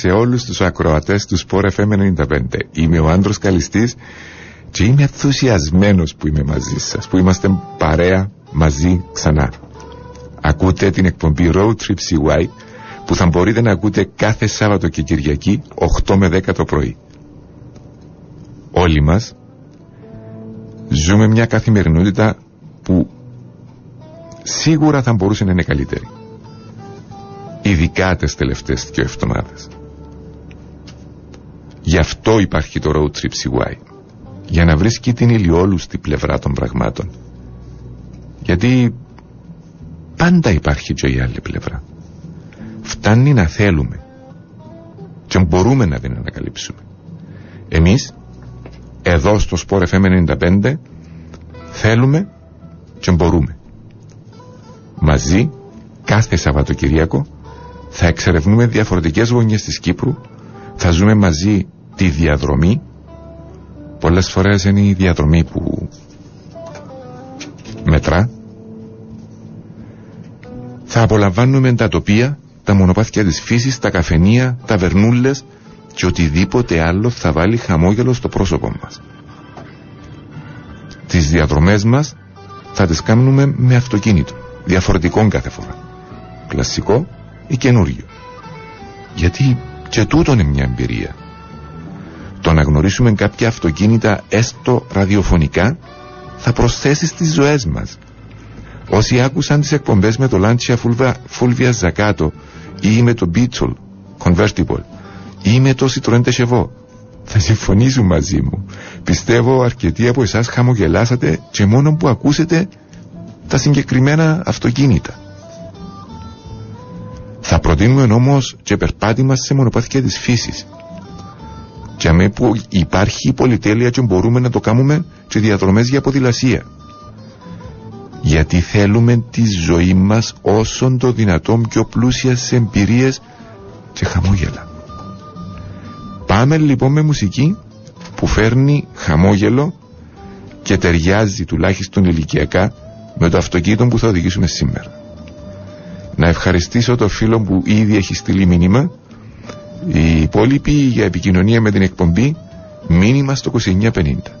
Καλημέρα σε όλους τους ακροατές του Sport FM 95. Είμαι ο Άντρος Καλιστής και είμαι ενθουσιασμένος που είμαι μαζί σας, που είμαστε παρέα μαζί ξανά. Ακούτε την εκπομπή Road Trip CY που θα μπορείτε να ακούτε κάθε Σάββατο και Κυριακή 8 με 10 το πρωί. Όλοι μας ζούμε μια καθημερινότητα που σίγουρα θα μπορούσε να είναι καλύτερη. Ειδικά τις τελευταίες δύο εβδομάδες. Γι' αυτό υπάρχει το Road Trip CY. Για να βρίσκει την ηλιόλουστη πλευρά των πραγμάτων. Γιατί πάντα υπάρχει και η άλλη πλευρά. Φτάνει να θέλουμε και μπορούμε να την ανακαλύψουμε. Εμείς εδώ στο Sport FM 95 θέλουμε και μπορούμε. Μαζί κάθε Σαββατοκυριακό θα εξερευνούμε διαφορετικές γωνιές της Κύπρου θα ζούμε μαζί τη διαδρομή πολλές φορές είναι η διαδρομή που μετρά θα απολαμβάνουμε τα τοπία τα μονοπάτια της φύσης, τα καφενεία, τα βερνούλες και οτιδήποτε άλλο θα βάλει χαμόγελο στο πρόσωπό μας. Τις διαδρομές μας θα τις κάνουμε με αυτοκίνητο, διαφορετικό κάθε φορά. Κλασικό ή καινούριο. Γιατί και τούτο είναι μια εμπειρία. Το να γνωρίσουμε κάποια αυτοκίνητα έστω ραδιοφωνικά θα προσθέσεις στις ζωές μας. Όσοι άκουσαν τις εκπομπές με το Lancia Fulvia Zaccato ή με το Beetle Convertible ή με το Citroën Chevaux θα συμφωνήσουν μαζί μου. Πιστεύω αρκετοί από εσάς χαμογελάσατε και μόνο που ακούσετε τα συγκεκριμένα αυτοκίνητα. Θα προτείνουμε όμως και περπάτημα σε μονοπάθηκια της φύσης. Και αμέ που υπάρχει πολυτέλεια και μπορούμε να το κάνουμε και διαδρομές για ποδηλασία. Γιατί θέλουμε τη ζωή μας όσον το δυνατόν πιο πλούσιας σε εμπειρίες και χαμόγελα. Πάμε λοιπόν με μουσική που φέρνει χαμόγελο και ταιριάζει τουλάχιστον ηλικιακά με το αυτοκίνητο που θα οδηγήσουμε σήμερα. Να ευχαριστήσω το φίλο που ήδη έχει στείλει μήνυμα. Οι υπόλοιποι για επικοινωνία με την εκπομπή μήνυμα στο 2950.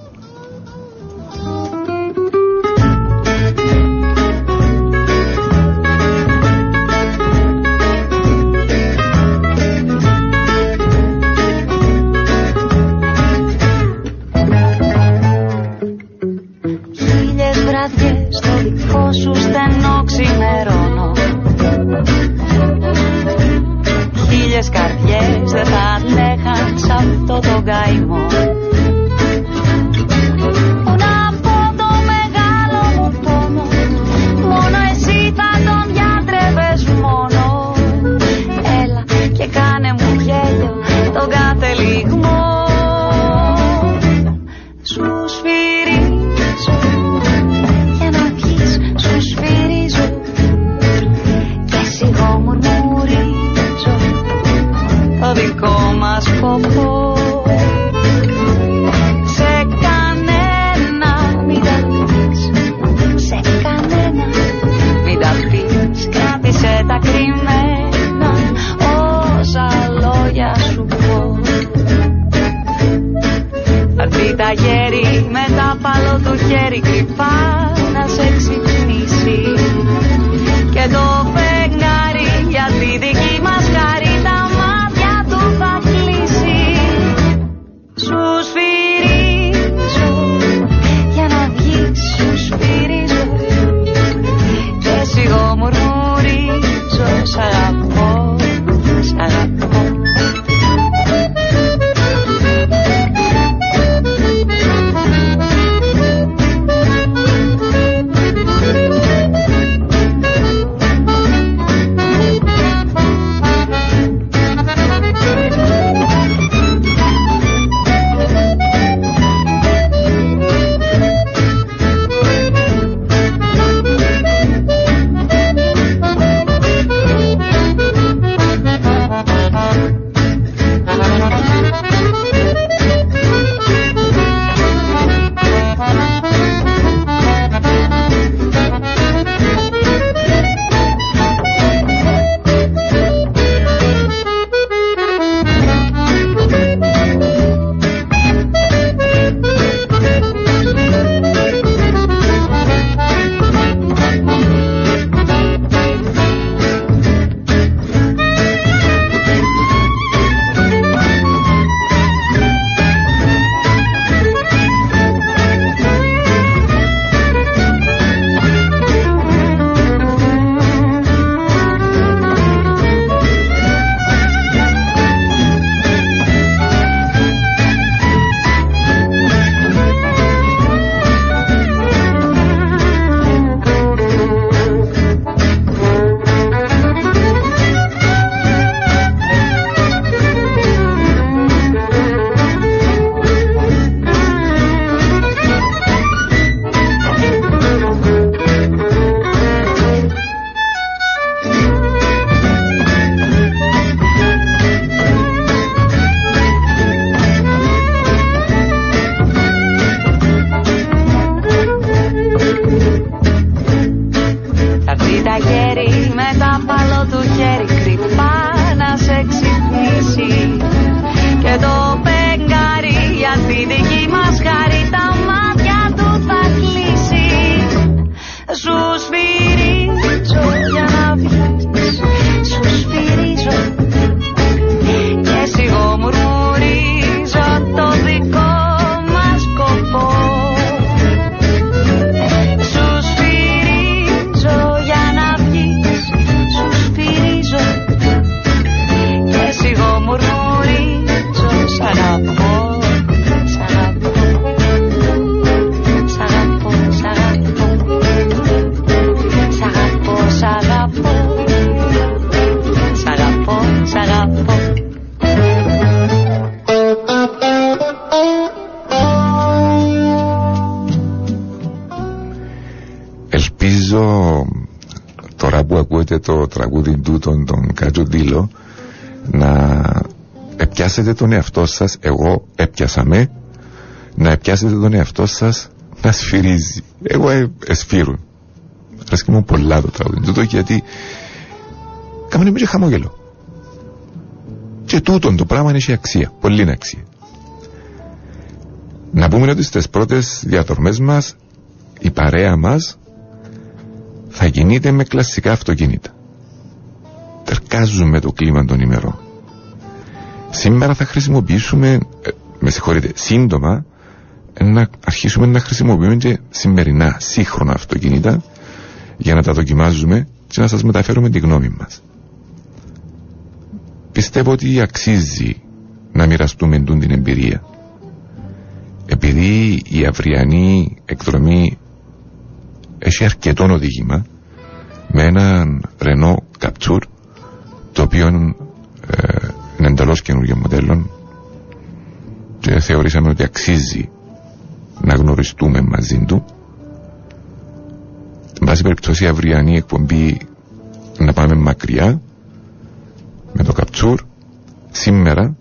με τα παλό του χέρι. Το τραγούδι τούτον τον Κατζουντήλο να επιάσετε τον εαυτό σας εγώ έπιασα με να επιάσετε τον εαυτό σας να σφυρίζει. Εγώ ε, εσφύρουν αρέσκει μου πολλά το τραγούδι τούτο γιατί κάμανε με και χαμόγελο. Και τούτον το πράγμα έχει αξία πολύ αξία. Να πούμε ότι στις πρώτες διαδρομές μας η παρέα μας θα κινείται με κλασικά αυτοκίνητα. Τερκάζουμε το κλίμα των ημερών. Σήμερα θα χρησιμοποιήσουμε, ε, με συγχωρείτε, σύντομα να αρχίσουμε να χρησιμοποιούμε και σημερινά σύγχρονα αυτοκίνητα για να τα δοκιμάζουμε και να σας μεταφέρουμε τη γνώμη μας. Πιστεύω ότι αξίζει να μοιραστούμε την εμπειρία επειδή η αυριανή εκδρομή έχει αρκετό οδήγημα με έναν Renault Capture το οποίο ε, είναι εντελώς καινούργιο μοντέλο και θεωρήσαμε ότι αξίζει να γνωριστούμε μαζί του εν πάση περιπτώσει η αυριανή εκπομπή να πάμε μακριά με το Capture σήμερα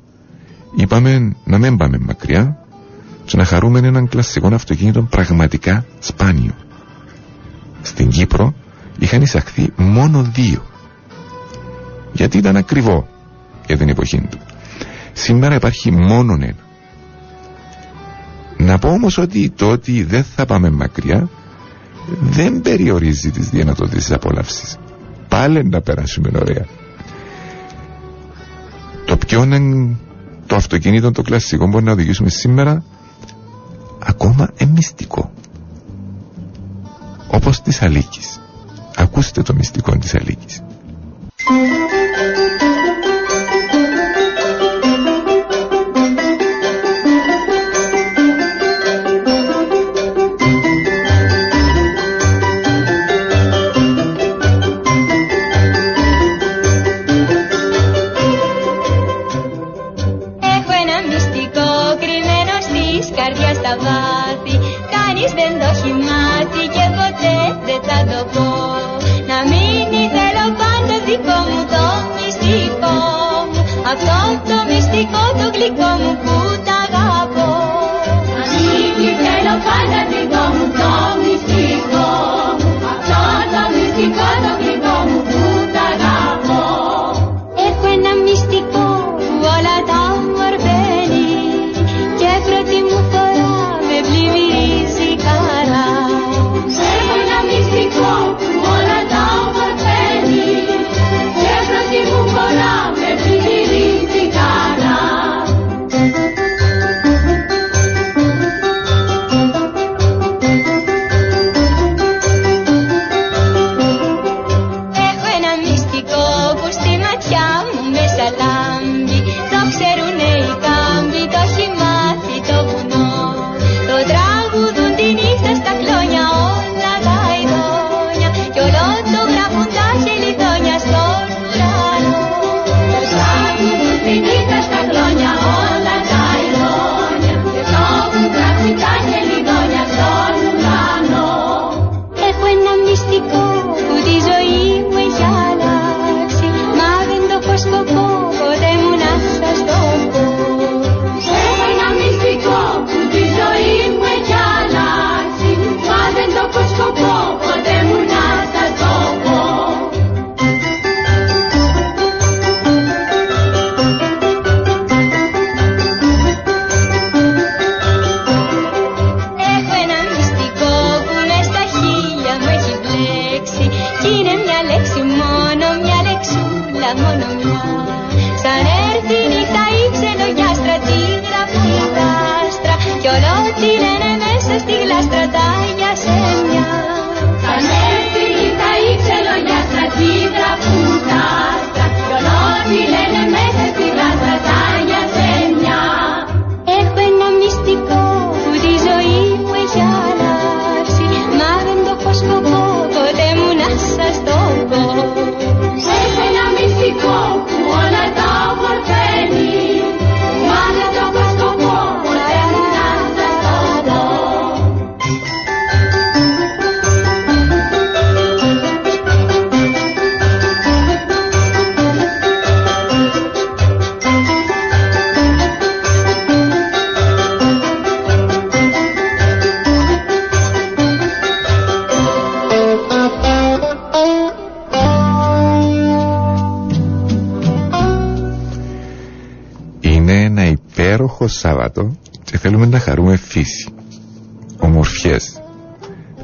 είπαμε να μην πάμε μακριά και να χαρούμε έναν κλασικό αυτοκίνητο πραγματικά σπάνιο. Στην Κύπρο είχαν εισαχθεί μόνο δύο. Γιατί ήταν ακριβό για την εποχή του. Σήμερα υπάρχει μόνο ένα. Να πω όμως ότι το ότι δεν θα πάμε μακριά δεν περιορίζει τις δυνατότητες απολαύσης. Πάλι να περάσουμε ωραία. Το πιο είναι το αυτοκίνητο το κλασικό μπορεί να οδηγήσουμε σήμερα ακόμα εμυστικό όπως της Αλίκης ακούστε το μυστικό της Αλίκης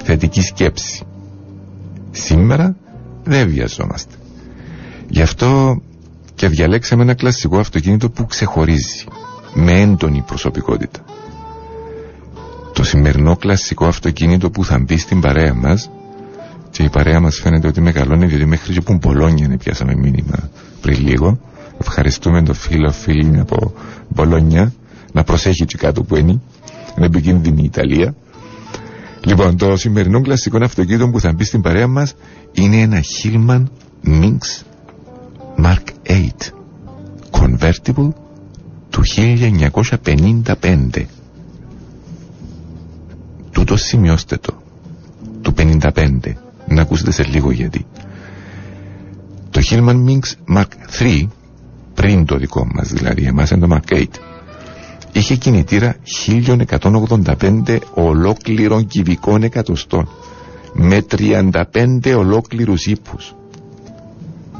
θετική σκέψη. Σήμερα δεν βιαζόμαστε. Γι' αυτό και διαλέξαμε ένα κλασικό αυτοκίνητο που ξεχωρίζει με έντονη προσωπικότητα. Το σημερινό κλασικό αυτοκίνητο που θα μπει στην παρέα μας και η παρέα μας φαίνεται ότι μεγαλώνει διότι μέχρι και που Μπολόνια πιάσαμε μήνυμα πριν λίγο ευχαριστούμε τον φίλο φίλη από Μπολόνια να προσέχει και κάτω που είναι είναι επικίνδυνη η Ιταλία λοιπόν το σημερινό κλασικό αυτοκίνητο που θα μπει στην παρέα μας είναι ένα Hillman Minx Mark 8 Convertible του 1955 τούτο σημειώστε το του 55 να ακούσετε σε λίγο γιατί. Το Hillman Minx Mark 3 πριν το δικό μας δηλαδή εμάς είναι το Mark 8 είχε κινητήρα 1185 ολόκληρων κυβικών εκατοστών με 35 ολόκληρους ύπους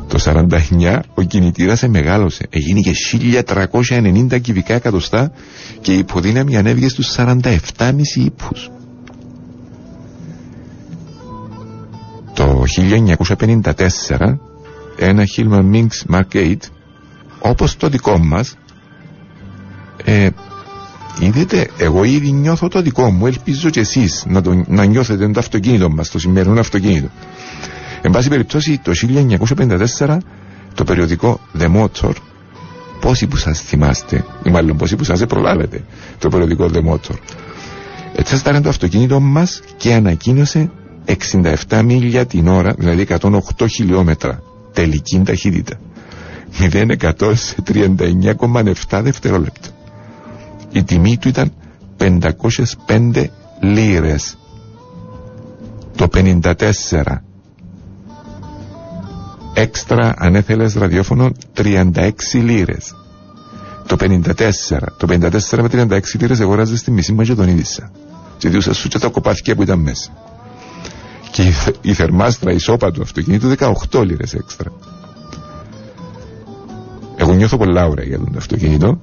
το 49 ο κινητήρας μεγάλωσε έγινε και 1390 κυβικά εκατοστά και η υποδύναμη ανέβηκε στους 47,5 ύπους το 1954 ένα Hillman Minx Mark 8 όπως το δικό μας ε, είδετε εγώ ήδη νιώθω το δικό μου ελπίζω και εσείς να, το, να νιώθετε το αυτοκίνητο μας το σημερινό αυτοκίνητο εν πάση περιπτώσει το 1954 το περιοδικό The Motor πόσοι που σας θυμάστε ή μάλλον πόσοι που σας προλάβετε το περιοδικό The Motor έτσι θα το αυτοκίνητο μας και ανακοίνωσε 67 μίλια την ώρα, δηλαδή 108 χιλιόμετρα τελική ταχύτητα. 0% σε 39,7 δευτερόλεπτα. Η τιμή του ήταν 505 λίρες. Το 54. Έξτρα αν έθελες ραδιόφωνο 36 λίρες. Το 54. Το 54 με 36 λίρες αγοράζες στη μισή Μακεδονίδισσα. Και διούσα σου και τα κοπάθηκια που ήταν μέσα και η θερμάστρα η σώπα του αυτοκινήτου 18 λίρες έξτρα. Εγώ νιώθω πολλά ωραία για τον αυτοκίνητο.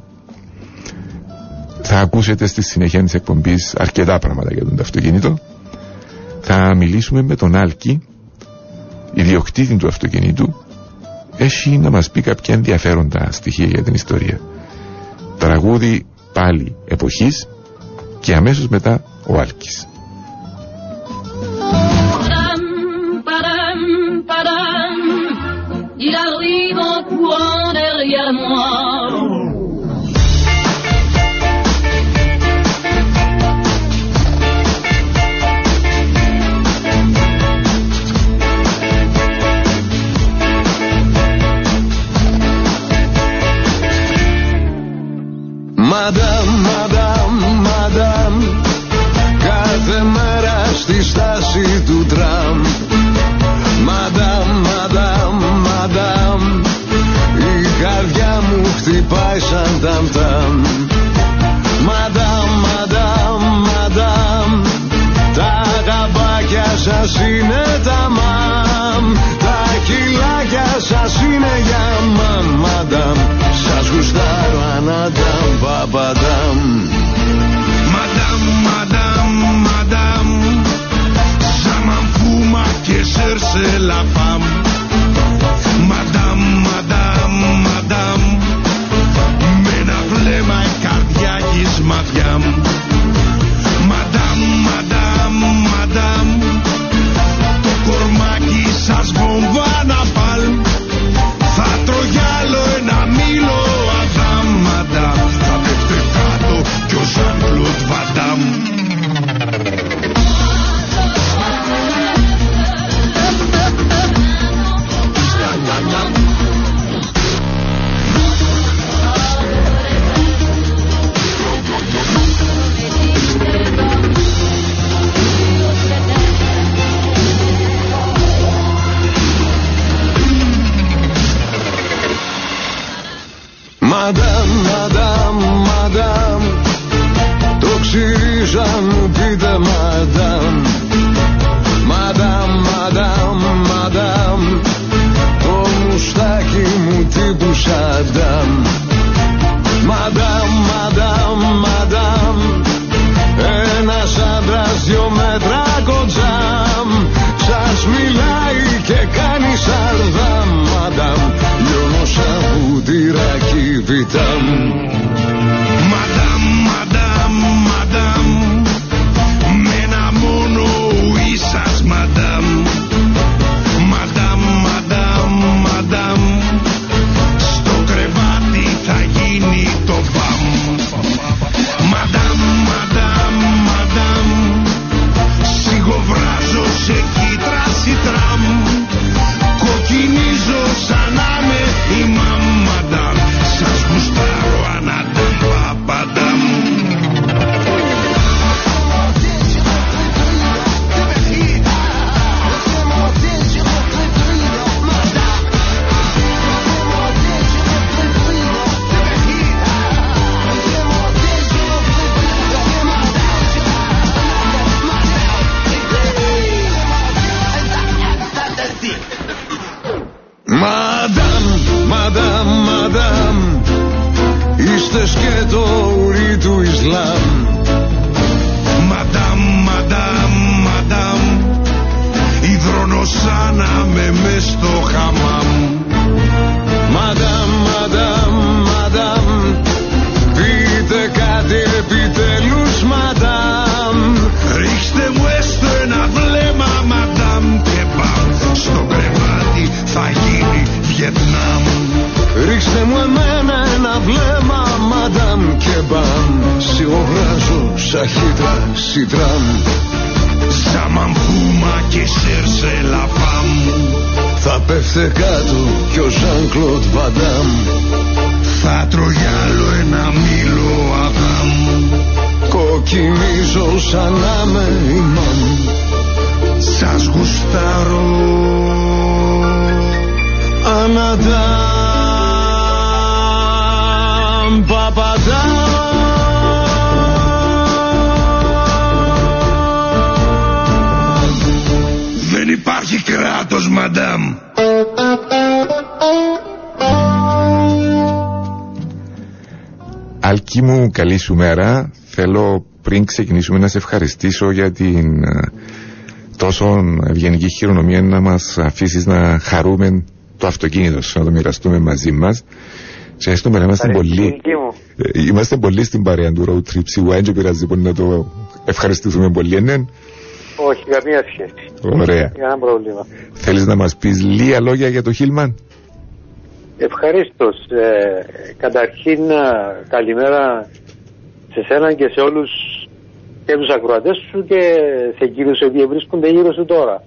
Θα ακούσετε στη συνέχεια της εκπομπής αρκετά πράγματα για τον αυτοκίνητο. Θα μιλήσουμε με τον Άλκη, ιδιοκτήτη του αυτοκινήτου, έχει να μας πει κάποια ενδιαφέροντα στοιχεία για την ιστορία. Τραγούδι πάλι εποχής και αμέσως μετά ο Άλκης. il arrive en courant derrière moi. Madame, madame, madame Κάθε μέρα στη στάση του τραμ. Madame, madame, madame Η καρδιά μου χτυπάει σαν ταμ-ταμ Madame, madame, madame Τα γαμπάκια σας είναι σαχίτρα σιτράμ Ζαμαμπούμα και σέρσε λαφάμ Θα πέφτε κάτω κι ο Ζαν Κλοντ Βαντάμ Θα τρώγει άλλο ένα μήλο αδάμ Κοκκινίζω σαν να με ημάμ Σας γουστάρω. Αναντάμ Αλκή μου, καλή σου μέρα. Θέλω πριν ξεκινήσουμε να σε ευχαριστήσω για την ε, τόσο ευγενική χειρονομία να μας αφήσεις να χαρούμε το αυτοκίνητο σου, να το μοιραστούμε μαζί μας. Σε ευχαριστούμε, να είμαστε Ευχαριστώ, πολύ, δική μου. ε, είμαστε πολύ στην παρέα του road trip. Σίγουρα δεν πειράζει που να το ευχαριστηθούμε πολύ, ναι. Όχι, καμία σχέση. Ωραία. Κανένα πρόβλημα. Θέλεις να μας πεις λίγα λόγια για το Χίλμαν. Ευχαρίστως. Ε, καταρχήν, α, καλημέρα σε σένα και σε όλους και τους ακροατές σου και σε εκείνους οι οποίοι βρίσκονται γύρω σου τώρα.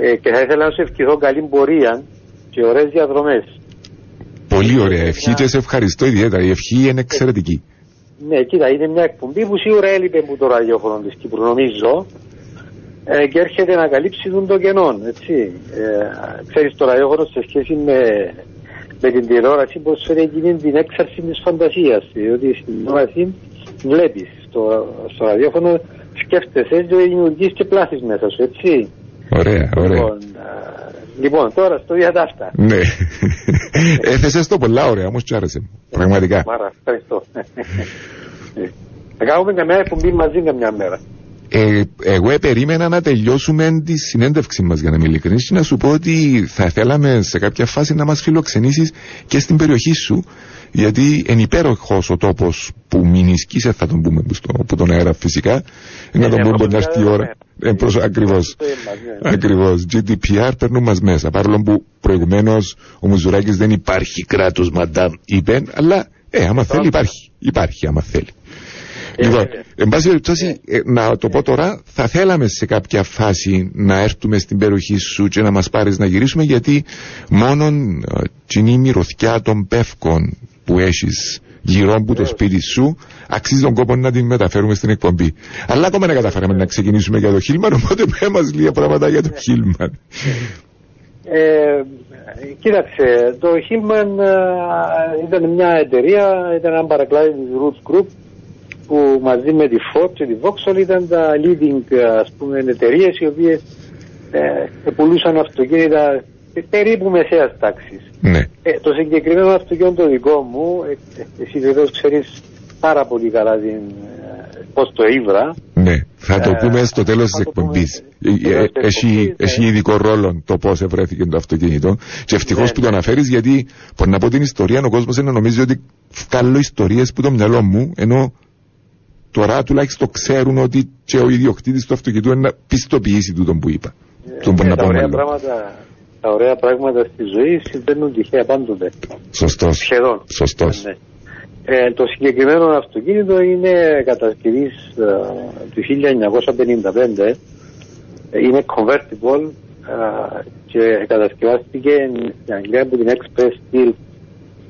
Ε, και θα ήθελα να σου ευχηθώ καλή πορεία και ωραίες διαδρομές. Πολύ ωραία ευχή και σε ευχαριστώ ιδιαίτερα. Η ευχή είναι εξαιρετική. Ναι, κοίτα, είναι μια εκπομπή που σίγουρα έλειπε από το ραδιόφωνο της Κύπρου, νομίζω, ε, και έρχεται να καλύψει τον το κενό, έτσι. Ε, ξέρεις, το ραδιόφωνο σε σχέση με, με την τηλεόραση προσφέρει εκείνη την έξαρση της φαντασίας, διότι στην τηλεόραση βλέπεις, στο, στο ραδιόφωνο σκέφτεσαι και δημιουργείς και πλάθεις μέσα σου, έτσι. Ωραία, ωραία. Λοιπόν, α, λοιπόν, τώρα στο διατάφτα. Ναι. Έθεσες το πολλά ωραία, όμως του άρεσε. Πραγματικά. Μάρα, ευχαριστώ. Θα κάνουμε καμιά εκπομπή μαζί καμιά μέρα. Ε, εγώ περίμενα να τελειώσουμε τη συνέντευξη μας για να είμαι ειλικρινής και να σου πω ότι θα θέλαμε σε κάποια φάση να μας φιλοξενήσεις και στην περιοχή σου γιατί είναι υπέροχος ο τόπος που μηνισκήσε θα τον πούμε που, στο, που τον αέρα φυσικά να τον ναι, πούμε προς να έρθει η το ώρα αέρα, ε, προς, ακριβώς Το αίμα, ναι. Ακριβώς. GDPR περνούν μας μέσα. Παρόλο που προηγουμένως ο Μουζουράκης δεν υπάρχει κράτος μαντάμ είπε, αλλά ε, άμα θέλει υπάρχει. Υπάρχει άμα θέλει. Λοιπόν, εν πάση περιπτώσει, ε, να το πω τώρα, θα θέλαμε σε κάποια φάση να έρθουμε στην περιοχή σου και να μας πάρεις να γυρίσουμε, γιατί μόνον ε, την η μυρωθιά των πεύκων που έχεις γύρω από το σπίτι σου, αξίζει τον κόπο να την μεταφέρουμε στην εκπομπή. Αλλά ακόμα δεν καταφέραμε να ξεκινήσουμε για το Χίλμαν, οπότε πέ μας λίγα πράγματα για το Χίλμαν. Ε, κοίταξε, το Hillman ε, ήταν μια εταιρεία, ήταν ένα παρακλάδι της Roots Group που μαζί με τη Ford και τη Vauxhall ήταν τα leading ε, ας πούμε εταιρείες οι οποίες ε, πουλούσαν αυτοκίνητα περίπου μεσαίας τάξης. Ναι. Ε, το συγκεκριμένο αυτοκίνητο το δικό μου, ε, ε, εσύ βεβαίως ξέρεις πάρα πολύ καλά την, ε, πώς το ήβρα, Ναι, θα το Ε, πούμε στο τέλος θα της το πούμε εκπομπής. στο τέλος της Έχει, εκπομπής, έχει ναι. ειδικό ρόλο το πώς ευρέθηκε το αυτοκίνητο. Και ευτυχώς Ναι, που το ναι. αναφέρεις, γιατί μπορεί να πω την ιστορία, ο κόσμος να νομίζει ότι βγάλω ιστορίες που το μυαλό μου, ενώ τώρα τουλάχιστον ξέρουν ότι και ο ιδιοκτήτης του αυτοκίνητου είναι να πιστοποιήσει τούτο που είπα. Τον μπορεί Ε, να τα, πω ωραία άλλο. πράγματα, τα ωραία πράγματα στη ζωή συμβαίνουν τυχαία πάντοτε. Σωστός. Σχεδόν. Σωστός. Ναι. Ε, το συγκεκριμένο αυτοκίνητο είναι κατασκευής ε, του 1955. Ε, είναι convertible ε, και κατασκευάστηκε στην Αγγλία από την Express Steel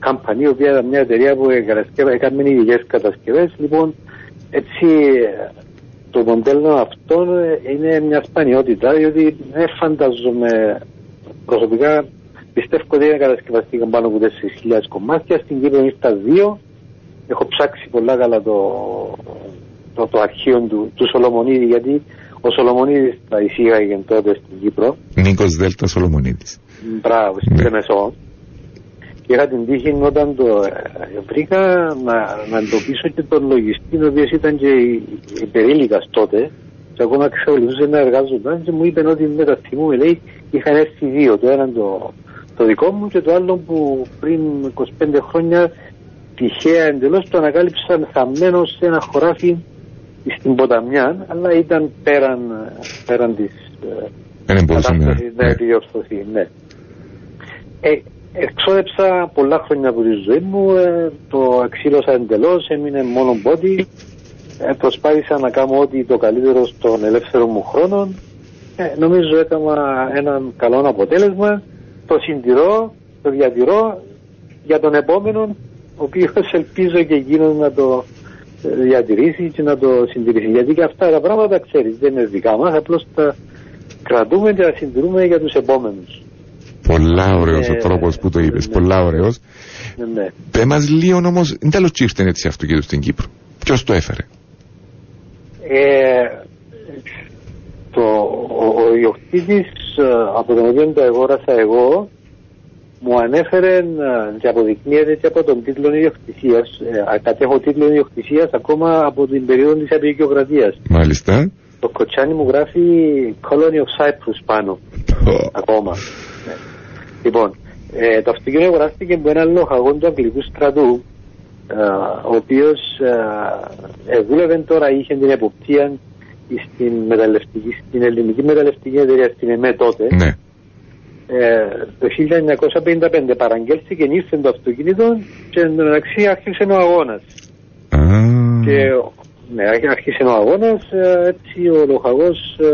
Company, η οποία ήταν μια εταιρεία που κατασκευα- έκανε ειδικές κατασκευές. Λοιπόν, έτσι ε, το μοντέλο αυτό ε, είναι μια σπανιότητα, διότι δεν φανταζομαι προσωπικά πιστεύω ότι δεν κατασκευαστήκαν πάνω από 4.000 κομμάτια. Στην Κύπρο ήρθα δύο. Έχω ψάξει πολλά καλά το, το, το αρχείο του, του Σολομονίδη, γιατί ο Σολομονίδης τα εισήγαγε τότε στην Κύπρο. Νίκος Δέλτας Σολομονίδης. Μπράβο, στην Ναι. Λεμεσό. Και είχα την τύχη όταν το ε, βρήκα να, να εντοπίσω και τον λογιστή, ο οποίος ήταν και υπερήλικα τότε. Και ακόμα εξακολουθούσε να εργάζονταν και μου είπε ότι με τα θυμούμε, λέει, είχαν έρθει δύο. Το ένα το, το δικό μου και το άλλο που πριν 25 χρόνια τυχαία εντελώς το ανακάλυψαν θαμμένο σε ένα χωράφι στην ποταμιά, αλλά ήταν πέραν, πέραν της, ε, Δεν μπορούσε να. κατάσταση να ναι. επιδιορθωθεί, ναι. Ε, εξόδεψα πολλά χρόνια από τη ζωή μου, ε, το εξήλωσα εντελώς, έμεινε μόνο body. Ε, προσπάθησα να κάνω ό,τι το καλύτερο στον ελεύθερο μου χρόνο. Ε, νομίζω έκανα έναν καλό αποτέλεσμα. Το συντηρώ, το διατηρώ για τον επόμενο, ο οποίος ελπίζω και εκείνος να το ε, διατηρήσει και να το συντηρήσει. Γιατί και αυτά τα πράγματα, ξέρεις, δεν είναι δικά μας, απλώς τα κρατούμε και τα συντηρούμε για τους επόμενους. Πολλά ωραίο ο Ε, τρόπος που το είπες. ναι. Πολλά ωραίο. Ναι, ναι. Πε μας λίγο όμως, δεν τέλος ήρθε έτσι αυτοκίνητο στην Κύπρο; Ποιος το έφερε; Ε, το, ο, ο ιδιοκτήτης ε, από τον οποίο το αγόρασα εγώ μου ανέφερε ε, και αποδεικνύεται και από τον τίτλο ιδιοκτησίας ε, κατέχω τίτλο ιδιοκτησίας ακόμα από την περίοδο της απεικιοκρατίας Μάλιστα. το κοτσάνι μου γράφει Colony of Cyprus πάνω ακόμα. Ναι. Λοιπόν, ε, το αυτοκίνητο αγοράστηκε από έναν λοχαγό του Αγγλικού στρατού, ε, ο οποίος ε, ε, δούλευε τώρα, είχε την εποπτεία στην, μεταλλευτική, στην ελληνική μεταλλευτική εταιρεία, στην ΕΜΕ τότε. Ναι. Ε, το 1955 παραγγέλθηκε, ήρθε το αυτοκίνητο και εν τω μεταξύ άρχισε ο αγώνας. Α, Και ναι, άρχισε ο αγώνας, έτσι ο λοχαγός ε,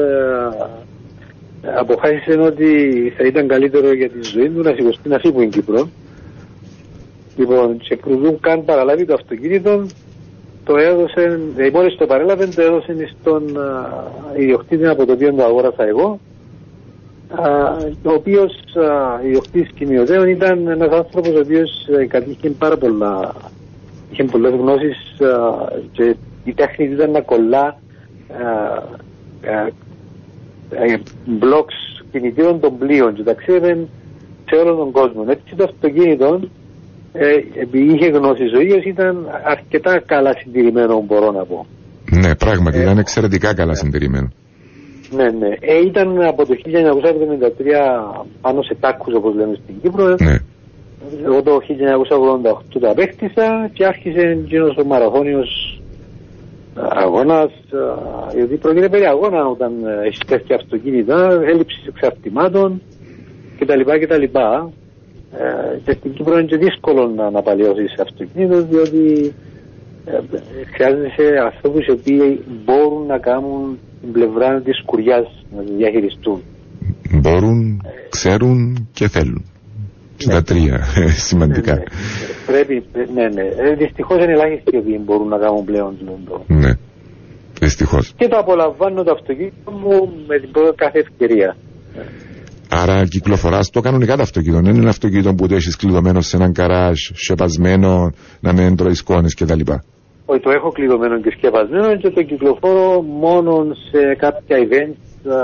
αποφάσισε ότι θα ήταν καλύτερο για τη ζωή του να σηκωστεί να φύγει από την Κύπρο. Λοιπόν, και προτού καν παραλάβει το αυτοκίνητο, το έδωσε, ε, μόλις το παρέλαβε, το έδωσε στον α, ιδιοκτήτη από το οποίο το αγόρασα εγώ, α, ο οποίος α, ιδιοκτήτης κοιμιωτέων ήταν ένας άνθρωπος ο οποίος ε, κατήχε πάρα πολλά, είχε πολλές γνώσεις α, και η τέχνη του ήταν να κολλά α, α, ε, μπλοκς κινητήρων των πλοίων και ταξίδευε σε όλο τον κόσμο. Έτσι το αυτοκίνητο, ε, επειδή είχε γνώση ζωή, ήταν αρκετά καλά συντηρημένο, μπορώ να πω. ναι, πράγματι Ε, ήταν εξαιρετικά καλά συντηρημένο. Ναι, ναι. Ε, ήταν από το 1973 πάνω σε τάκους, όπως λέμε στην Κύπρο. Ναι. Εγώ το 1988 το απέκτησα και άρχισε εκείνος ο μαραθώνιος αγώνας, α, γιατί πρόκειται περί αγώνα όταν ε, έχεις τέτοια αυτοκίνητα, έλλειψης εξαρτημάτων κτλ. κτλ. Ε, και στην Κύπρο είναι και δύσκολο να αναπαλαιώσεις αυτοκίνητο διότι ε, χρειάζεσαι ανθρώπους οι οποίοι μπορούν να κάνουν την πλευρά της κουριάς να τη διαχειριστούν. Μπορούν, ξέρουν και θέλουν. Και τα τρία σημαντικά. Ναι, ναι. Πρέπει, ναι, ναι. Ε, δυστυχώς είναι ελάχιστοι οι οποίοι μπορούν να κάνουν πλέον το. Ναι. Δυστυχώς. Και το απολαμβάνω το αυτοκίνητο μου με την πρώτη κάθε ευκαιρία. Άρα κυκλοφοράς το κανονικά το αυτοκίνητο. Δεν είναι ένα αυτοκίνητο που το έχεις κλειδωμένο σε έναν καράζ, σεπασμένο, να μην τρώεις σκόνε κτλ. Όχι, το έχω κλειδωμένο και σκεπασμένο και το κυκλοφορώ μόνο σε κάποια events α,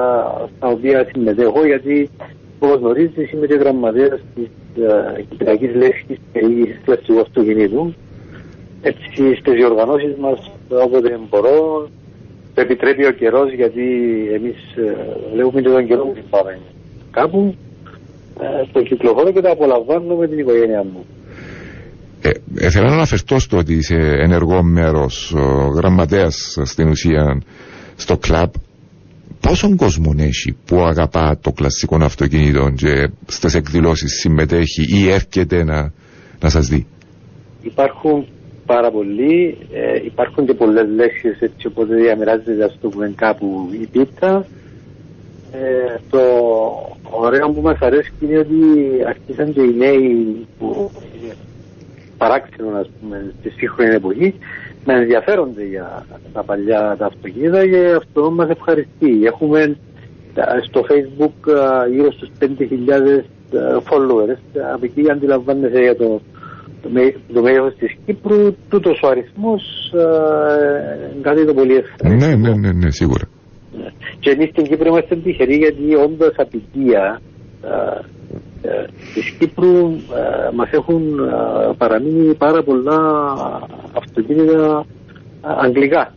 στα οποία συμμετέχω γιατί όπως γνωρίζετε είμαι και γραμματέας της Κυπριακής Λέσχης Περιήγησης Κλαστικού Αυτοκινήτου. Έτσι στις διοργανώσεις μας όποτε μπορώ το επιτρέπει ο καιρός γιατί εμείς ε, λέγουμε και τον καιρό που πάμε κάπου ε, στο κυκλοφόρο και το απολαμβάνω με την οικογένειά μου. Ε, ε, θέλω να αναφερθώ στο ότι είσαι ενεργό μέρος, γραμματέας στην ουσία στο κλαμπ. Πόσον κόσμο έχει που αγαπά το κλασικό αυτοκίνητο και στις εκδηλώσεις συμμετέχει ή έρχεται να, να σας δει; Υπάρχουν πάρα πολλοί, ε, υπάρχουν και πολλές λέξεις έτσι οπότε διαμεράζεται ας το πούμε κάπου η πίτα. Ε, το ωραίο που μας αρέσει είναι ότι αρχίσαν και οι νέοι που παράξενο ας πούμε στη σύγχρονη εποχή να ενδιαφέρονται για τα παλιά τα αυτοκίνητα και αυτό μας ευχαριστεί. Έχουμε ε, στο facebook ε, γύρω στους 5.000 ε, followers. Από εκεί αντιλαμβάνεσαι για το, το, το μέγεθος της Κύπρου, τούτος ο αριθμός είναι κάτι το πολύ ευχαριστώ. Ναι, ναι, ναι, ναι, σίγουρα. Και εμείς στην Κύπρο είμαστε τυχεροί γιατί όντως απικία ε, της Κύπρου ε, μας έχουν ε, παραμείνει πάρα πολλά αυτοκίνητα αγγλικά.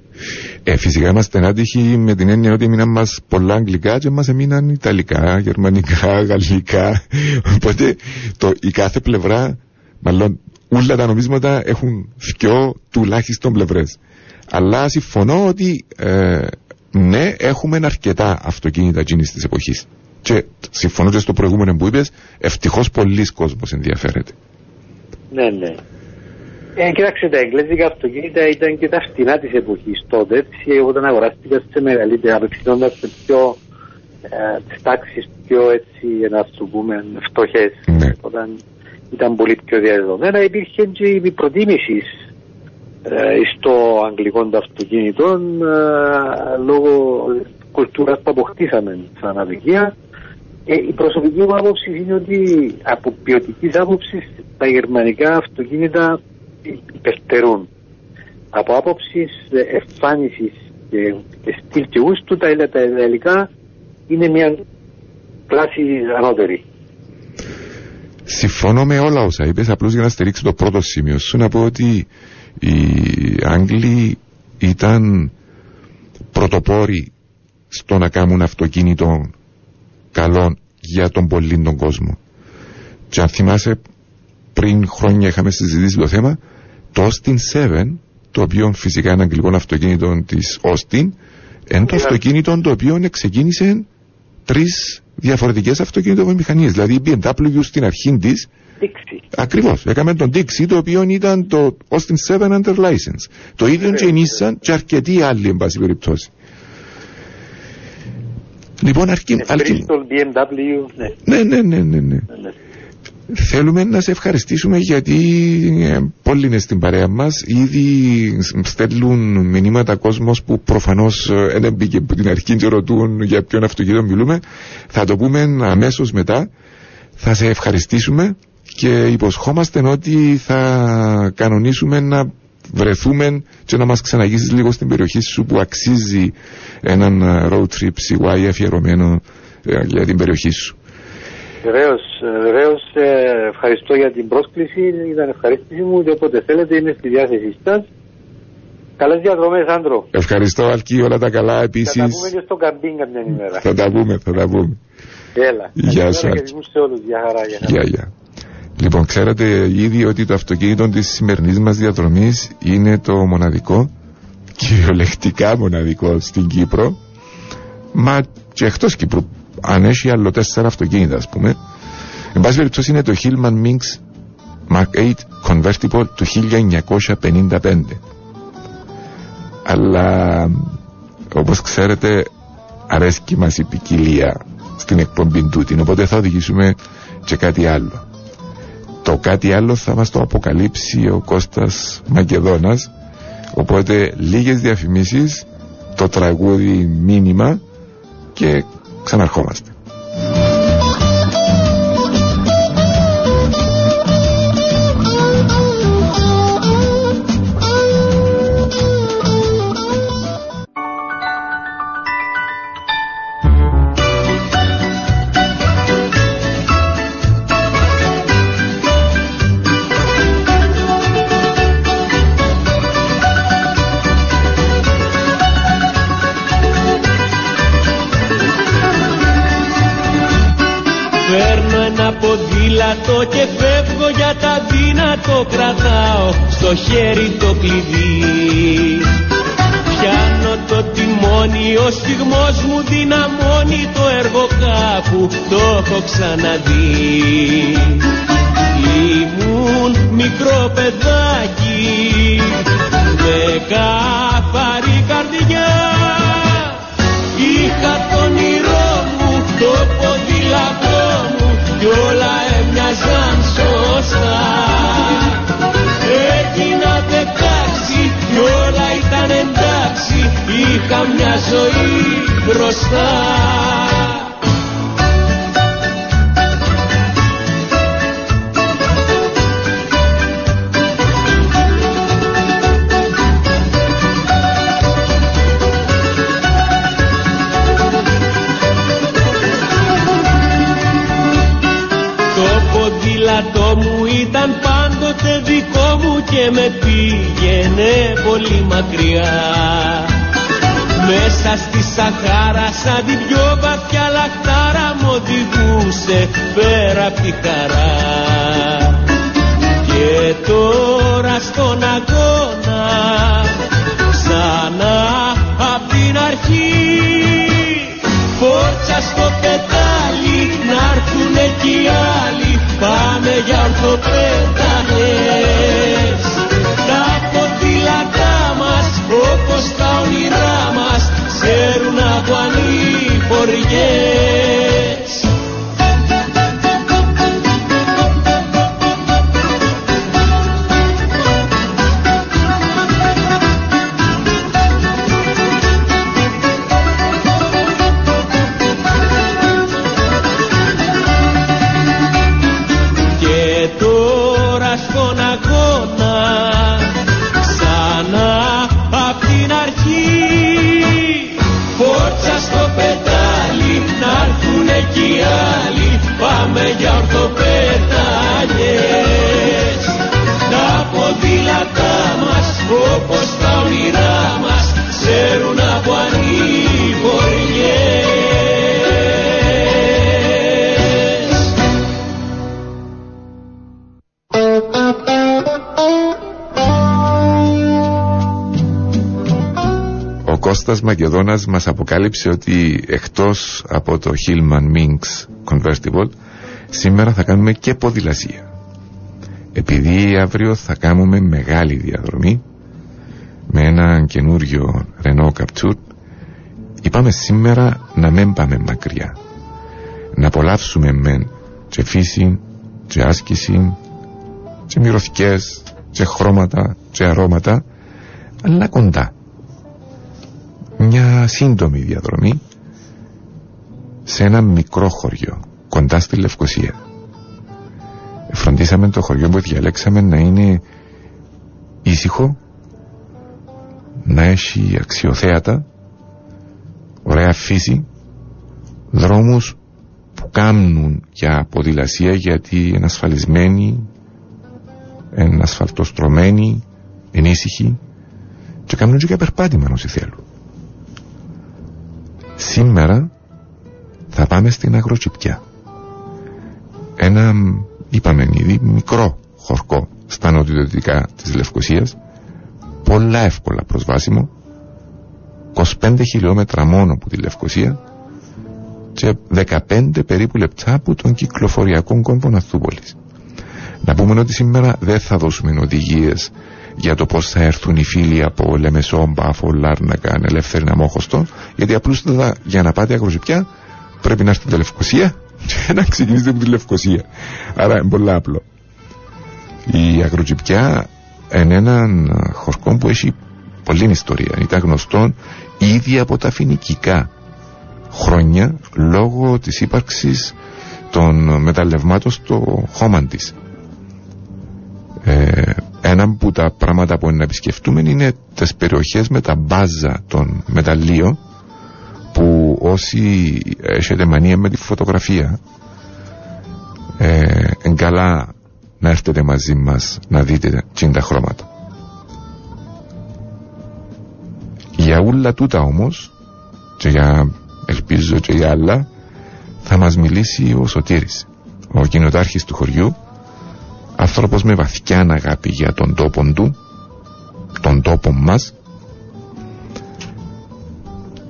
Ε, φυσικά είμαστε άτυχοι με την έννοια ότι μείναν μας πολλά αγγλικά και μας έμειναν ιταλικά, γερμανικά, γαλλικά. Οπότε το, η κάθε πλευρά, μάλλον όλα τα νομίσματα έχουν δυο τουλάχιστον πλευρές. Αλλά συμφωνώ ότι ε, ναι, έχουμε αρκετά αυτοκίνητα εκείνης της εποχής. Και συμφωνώ και στο προηγούμενο που είπες, ευτυχώς πολλοί κόσμος ενδιαφέρεται. Ναι, ναι. Ε, κοιτάξτε, τα εγγλέζικα αυτοκίνητα ήταν και τα φτηνά της εποχής τότε. Έτσι, όταν αγοράστηκα σε μεγαλύτερα, απευθυνώντα σε πιο ε, τις τάξεις πιο έτσι, να το πούμε, φτωχές. Ναι. Όταν ήταν πολύ πιο διαδεδομένα, υπήρχε και η προτίμησης ε, στο αγγλικό των αυτοκίνητων ε, λόγω κουλτούρας που αποκτήσαμε σαν αδικία ε, η προσωπική μου άποψη είναι ότι από ποιοτικής άποψης τα γερμανικά αυτοκίνητα υπερτερούν. Από άποψης εμφάνισης και, και στυλ και γούστου τα, τα ιταλικά είναι μια κλάση ανώτερη. Συμφωνώ με όλα όσα είπες, απλώς για να στηρίξω το πρώτο σημείο σου να πω ότι οι Άγγλοι ήταν πρωτοπόροι στο να κάνουν αυτοκίνητο καλό για τον πολύ τον κόσμο. Και αν θυμάσαι, πριν χρόνια είχαμε συζητήσει το θέμα, το Austin 7, το οποίο φυσικά είναι αγγλικό αυτοκίνητο της Austin, είναι το αυτοκίνητο το οποίο ξεκίνησε τρεις διαφορετικές αυτοκινητοβιομηχανίες. Δηλαδή η BMW στην αρχή τη. Ακριβώς. Έκαμε τον Dixie, το οποίο ήταν το Austin 7 under license. Το ίδιο και η Nissan και αρκετοί άλλοι, εν πάση περιπτώσει. Λοιπόν, αρκεί... Ε, αρκεί... BMW, ναι. Ναι, ναι, ναι, ναι, ναι. Θέλουμε να σε ευχαριστήσουμε γιατί ε, πολλοί είναι στην παρέα μας. Ήδη στέλνουν μηνύματα κόσμος που προφανώς δεν ε, μπήκε από την αρχή και ρωτούν για ποιον αυτοκίνητο μιλούμε. Θα το πούμε αμέσως μετά. Θα σε ευχαριστήσουμε και υποσχόμαστε ότι θα κανονίσουμε να βρεθούμε και να μας ξαναγήσεις λίγο στην περιοχή σου που αξίζει έναν ε, road trip CY αφιερωμένο ε, για την περιοχή σου. Βεβαίως, βεβαίως ε, ευχαριστώ για την πρόσκληση. Ήταν ευχαρίστηση μου και όποτε θέλετε είμαι στη διάθεσή σας. Καλές διαδρομές, Άντρο. Ευχαριστώ, Αλκή, όλα τα καλά επίσης. Θα τα πούμε και στο καμπίν καμιά ημέρα. Θα τα πούμε, θα τα πούμε. Έλα. Γεια σου, Αλκή. σε όλους. Γεια χαρά, γεια χαρά. Γεια, γεια. Λοιπόν, ξέρετε ήδη ότι το αυτοκίνητο της σημερινής μας διαδρομής είναι το μοναδικό, κυριολεκτικά μοναδικό στην Κύπρο, μα και εκτός Κύπρου, αν έχει άλλο τέσσερα αυτοκίνητα ας πούμε. Εν πάση περιπτώσει είναι το Hillman Minx Mark 8 Convertible του 1955. Αλλά όπως ξέρετε αρέσκει μας η ποικιλία στην εκπομπή τούτη, οπότε θα οδηγήσουμε και κάτι άλλο. Το κάτι άλλο θα μας το αποκαλύψει ο Κώστας Μακεδόνας οπότε λίγες διαφημίσεις το τραγούδι μήνυμα και ξαναρχόμαστε. Δύνατο κρατάω στο χέρι το κλειδί. Πιάνω το τιμόνι, ο στιγμός μου δυναμώνει το έργο κάπου το έχω ξαναδεί. Ήμουν μικρό παιδάκι Είχα μια ζωή μπροστά. Το ποδήλατό μου ήταν πάντοτε δικό μου και με πήγαινε πολύ μακριά Μέσα στη Σαχάρα σαν την πιο βαθιά λαχτάρα μου οδηγούσε Ο Κώστας Μακεδόνας μας αποκάλυψε ότι εκτός από το Hillman Minx Convertible σήμερα θα κάνουμε και ποδηλασία. Επειδή αύριο θα κάνουμε μεγάλη διαδρομή με ένα καινούριο Renault Captur είπαμε σήμερα να μην πάμε μακριά. Να απολαύσουμε μεν και φύση και άσκηση και μυρωθικές και χρώματα και αρώματα αλλά κοντά μια σύντομη διαδρομή σε ένα μικρό χωριό κοντά στη Λευκοσία. Φροντίσαμε το χωριό που διαλέξαμε να είναι ήσυχο, να έχει αξιοθέατα, ωραία φύση, δρόμους που κάνουν για ποδηλασία γιατί είναι ασφαλισμένοι, είναι ασφαλτοστρωμένοι, είναι ήσυχοι και κάνουν και για περπάτημα όσοι θέλουν. Σήμερα θα πάμε στην Αγροτσιπιά. Ένα, είπαμε ήδη, μικρό χορκό στα νοτιοδυτικά της Λευκοσίας, πολλά εύκολα προσβάσιμο, 25 χιλιόμετρα μόνο από τη Λευκοσία και 15 περίπου λεπτά από τον κυκλοφοριακό κόμβο Αθούπολης. Να πούμε ότι σήμερα δεν θα δώσουμε οδηγίες για το πώς θα έρθουν οι φίλοι από Λεμεσό, Μπάφο, Λάρνακα, Ελεύθερη Ναμόχωστο, γιατί απλούστατα για να πάτε αγροζυπιά πρέπει να έρθετε τη Λευκοσία και να ξεκινήσετε από τη Λευκοσία. Άρα είναι πολύ απλό. Η αγροζυπιά είναι έναν χορκό που έχει πολλή ιστορία. Ήταν γνωστό ήδη από τα φοινικικά χρόνια λόγω της ύπαρξης των μεταλλευμάτων στο χώμα της. Ε, ένα από τα πράγματα που είναι να επισκεφτούμε είναι τις περιοχές με τα μπάζα των μεταλλίων που όσοι έχετε μανία με τη φωτογραφία ε, είναι καλά να έρθετε μαζί μας να δείτε τι τα χρώματα. Για όλα τούτα όμως και για ελπίζω και για άλλα θα μας μιλήσει ο Σωτήρης ο κοινοτάρχης του χωριού άνθρωπος με βαθιά αγάπη για τον τόπο του τον τόπο μας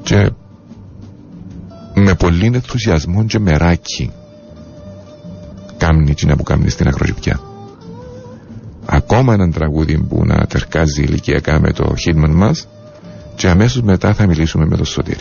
και με πολύ ενθουσιασμό και μεράκι κάμνη τσίνα που κάμνη στην ακρογυπιά ακόμα έναν τραγούδι που να τερκάζει ηλικιακά με το χίτμαν μας και αμέσως μετά θα μιλήσουμε με τον Σωτήρη.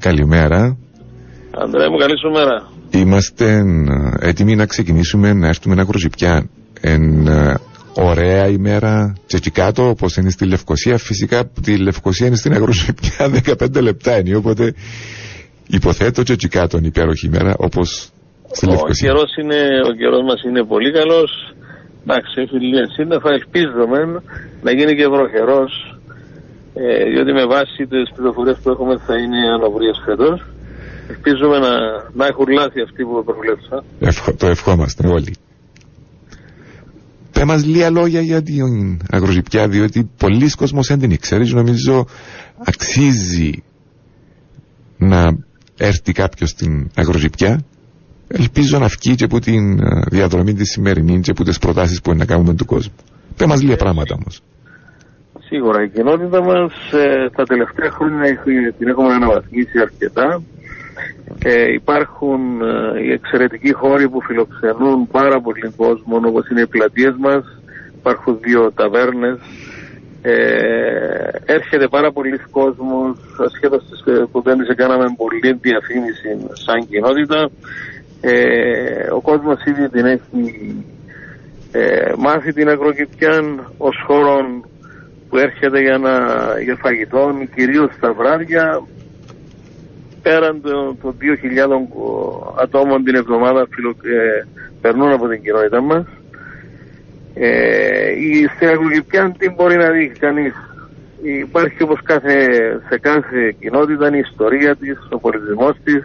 Καλημέρα. Ανδρέα μου, καλή σου μέρα. Είμαστε ε, έτοιμοι να ξεκινήσουμε να έρθουμε να Αγροζυπιά. Εν ε, ωραία ημέρα και εκεί κάτω όπως είναι στη Λευκοσία. Φυσικά τη Λευκοσία είναι στην Αγροζυπιά 15 λεπτά είναι οπότε υποθέτω και εκεί κάτω είναι υπέροχη ημέρα όπως στη Ο Λευκοσία. καιρός, είναι, ο καιρός μας είναι πολύ καλός. Εντάξει, φίλοι, σύννεφα ελπίζουμε να γίνει και βροχερός. Ε, διότι με βάση τις πληροφορίες που έχουμε θα είναι ανοβρίες φέτος. Ελπίζουμε να, να έχουν λάθη αυτοί που προβλέψα. Ευχο- το ευχόμαστε όλοι. Πέ μας λίγα λόγια για την αγροζυπιά, διότι πολλοί κόσμος δεν την ξέρεις και νομίζω αξίζει να έρθει κάποιος στην αγροζυπιά. Ελπίζω να βγει και από την ε, διαδρομή της σημερινή και από τις προτάσεις που είναι να κάνουμε του κόσμου. Πέ μας λίγα πράγματα όμως. Σίγουρα η κοινότητα μας ε, τα τελευταία χρόνια έχει- την έχουμε αναβαθμίσει αρκετά. Ε, υπάρχουν ε, οι εξαιρετικοί χώροι που φιλοξενούν πάρα πολύ κόσμο όπως είναι οι πλατείες μας. Υπάρχουν δύο ταβέρνες. Ε, έρχεται πάρα πολλοί κόσμος ασχέτως της ε, που δεν σε κάναμε πολύ διαφήμιση σαν κοινότητα. Ε, ο κόσμος ήδη την έχει ε, μάθει την αγροκυπιά ως χώρο που έρχεται για, να, για φαγητό, κυρίως τα βράδια, πέραν των το 2.000 ατόμων την εβδομάδα φιλο, ε, περνούν από την κοινότητα μας. Ε, η, στην αγροκυπιά τι μπορεί να δει κανείς. Υπάρχει όπως κάθε, σε κάθε κοινότητα η ιστορία της, ο πολιτισμός της.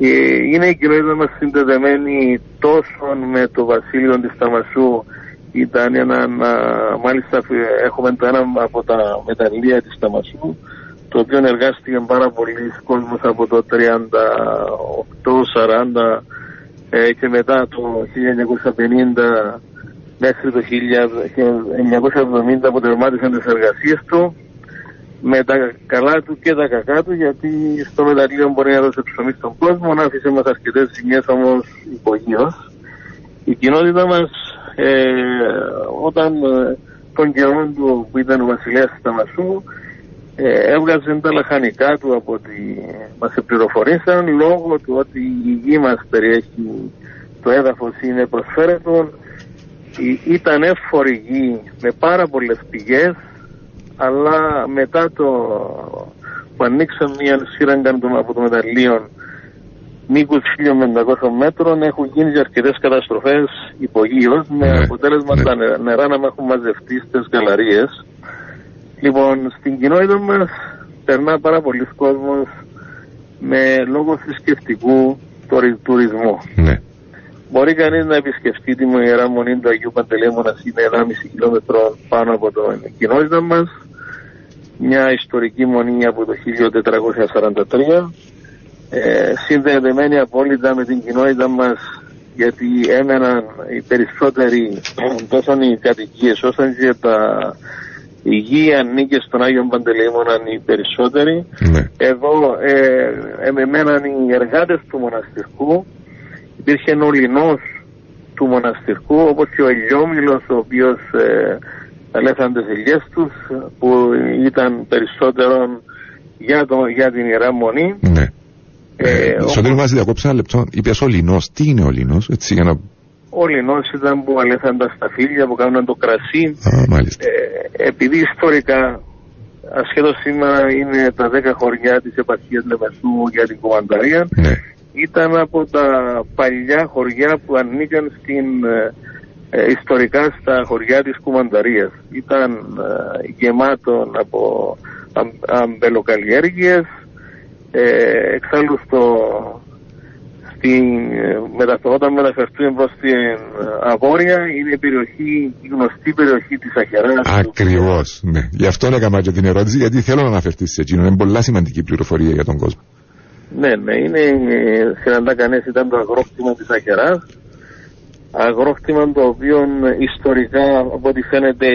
Ε, είναι η κοινότητα μας συνδεδεμένη τόσο με το βασίλειο της Ταμασού ήταν ένα, α, μάλιστα ε, έχουμε το ένα από τα μεταλλεία της Ταμασού το οποίο εργάστηκε πάρα πολλοί κόσμος από το 38-40 ε, και μετά το 1950 μέχρι το 1970 που τερμάτισαν τις εργασίες του με τα καλά του και τα κακά του γιατί στο μεταλλείο μπορεί να δώσει ψωμί στον κόσμο να άφησε μας αρκετές ζημιές όμως υπογείως. Η κοινότητα μας ε, όταν ε, τον καιρό του που ήταν ο βασιλέας της Ταμασού ε, έβγαζε τα λαχανικά του από ό,τι μας πληροφορήσαν λόγω του ότι η γη μας περιέχει το έδαφος είναι προσφέρετο Ή- ήταν εύφορη γη με πάρα πολλές πηγές αλλά μετά το που ανοίξαν μια σύραγγα του- από το μεταλλείο μήκους 1500 μέτρων έχουν γίνει και αρκετές καταστροφές υπογείως με Ναι, αποτέλεσμα ναι. τα νε- νερά να με έχουν μαζευτεί στις γαλαρίες. Λοιπόν, στην κοινότητα μας περνά πάρα πολλοί κόσμος με λόγο θρησκευτικού τουρι- τουρισμού. Ναι. Μπορεί κανείς να επισκεφτεί τη Ιερά Μονή του Αγίου Παντελεήμωνα είναι 1,5 χιλιόμετρο πάνω από την κοινότητα μας. Μια ιστορική μονή από το 1443 ε, συνδεδεμένη απόλυτα με την κοινότητα μας γιατί έμεναν οι περισσότεροι τόσο οι κατοικίες όσο και τα η γη ανήκε στον Άγιο Παντελεήμωνα οι περισσότεροι Ναι. εδώ ε, εμέναν οι εργάτες του μοναστηρικού υπήρχε ο λινός του μοναστηρικού όπως και ο Ελιόμηλος ο οποίος ε, αλέθαν τις ελιές τους που ήταν περισσότερο για, το, για την Ιερά Μονή Ναι. Ε, Ε, όπως- Σωτήρη μας διακόψα ένα λεπτό. Είπες ο Λινός. Τι είναι ο Λινός, έτσι για να... ο λινός ήταν που αλέθαν τα σταφύλια που κάνουν το κρασί Α, μάλιστα. Ε, επειδή ιστορικά ασχέτως σήμερα είναι τα 10 χωριά της επαρχίας Λεμεσού για την Κομμανταρία Ναι. ήταν από τα παλιά χωριά που ανήκαν στην, ε, ε, ιστορικά στα χωριά της Κουμανταρίας. Ήταν ε, γεμάτο από αμ, αμπελοκαλλιέργειες, ε, εξάλλου στο, στην, ε, μετα- όταν μεταφερθούν προς την ε, Αγόρια είναι η περιοχή, η γνωστή περιοχή της Αχεράς. Ακριβώς, ναι. Γι' αυτό έκανα και την ερώτηση, γιατί θέλω να αναφερθείς σε εκείνο. Είναι πολλά σημαντική πληροφορία για τον κόσμο. Ναι, ναι, είναι ε, συναντά κανείς ήταν το αγρόκτημα της Αχεράς αγρόκτημα το οποίο ε, ιστορικά από ό,τι φαίνεται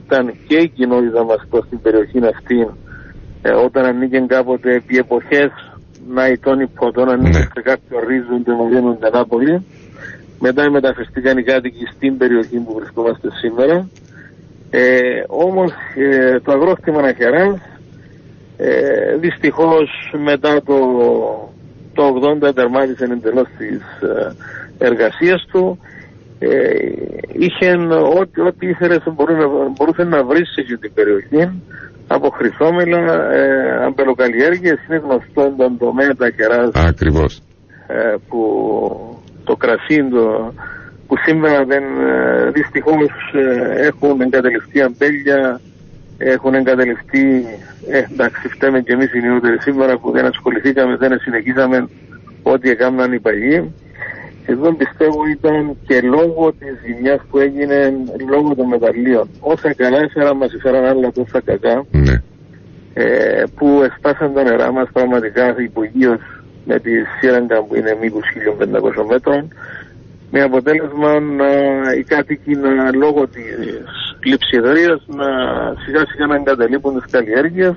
ήταν και η κοινότητα μας προς την περιοχή αυτή ε, όταν ανήκε κάποτε επί εποχές να ητών υποτών ανήκε Ναι. σε κάποιο ρίζον και Μαριάνων Νάπολη μετά μεταφερθήκαν οι κάτοικοι στην περιοχή που βρισκόμαστε σήμερα ε, όμως ε, το αγρόκτημα Αχεράς Ε, δυστυχώς μετά το, το 80 τερμάτισε εντελώς τις ε, εργασίες του. Ε, είχε ό,τι, ό,τι ήθελες μπορούσε, να- μπορούσε να βρεις σε αυτή την περιοχή από χρυσόμελα, ε, αμπελοκαλλιέργειες, είναι γνωστό τον τομέα τα κεράς Ακριβώς. ε, που το κρασί το, που σήμερα δεν ε, δυστυχώς ε, έχουν εγκατελειφθεί αμπέλια έχουν εγκατελειφθεί ε, εντάξει φταίμε και εμείς οι νεότεροι σήμερα που δεν ασχοληθήκαμε δεν συνεχίσαμε ό,τι έκαναν οι παλιοί εδώ πιστεύω ήταν και λόγω της ζημιάς που έγινε λόγω των μεταλλίων όσα καλά έφεραν μας έφεραν άλλα τόσα κακά Ναι. ε, που εσπάσαν τα νερά μας πραγματικά υπογείως με τη σύραγγα που είναι μήκους 1500 μέτρων με αποτέλεσμα να, οι κάτοικοι να, λόγω της κλειψιδρίας να σιγά σιγά να εγκαταλείπουν τις καλλιέργειες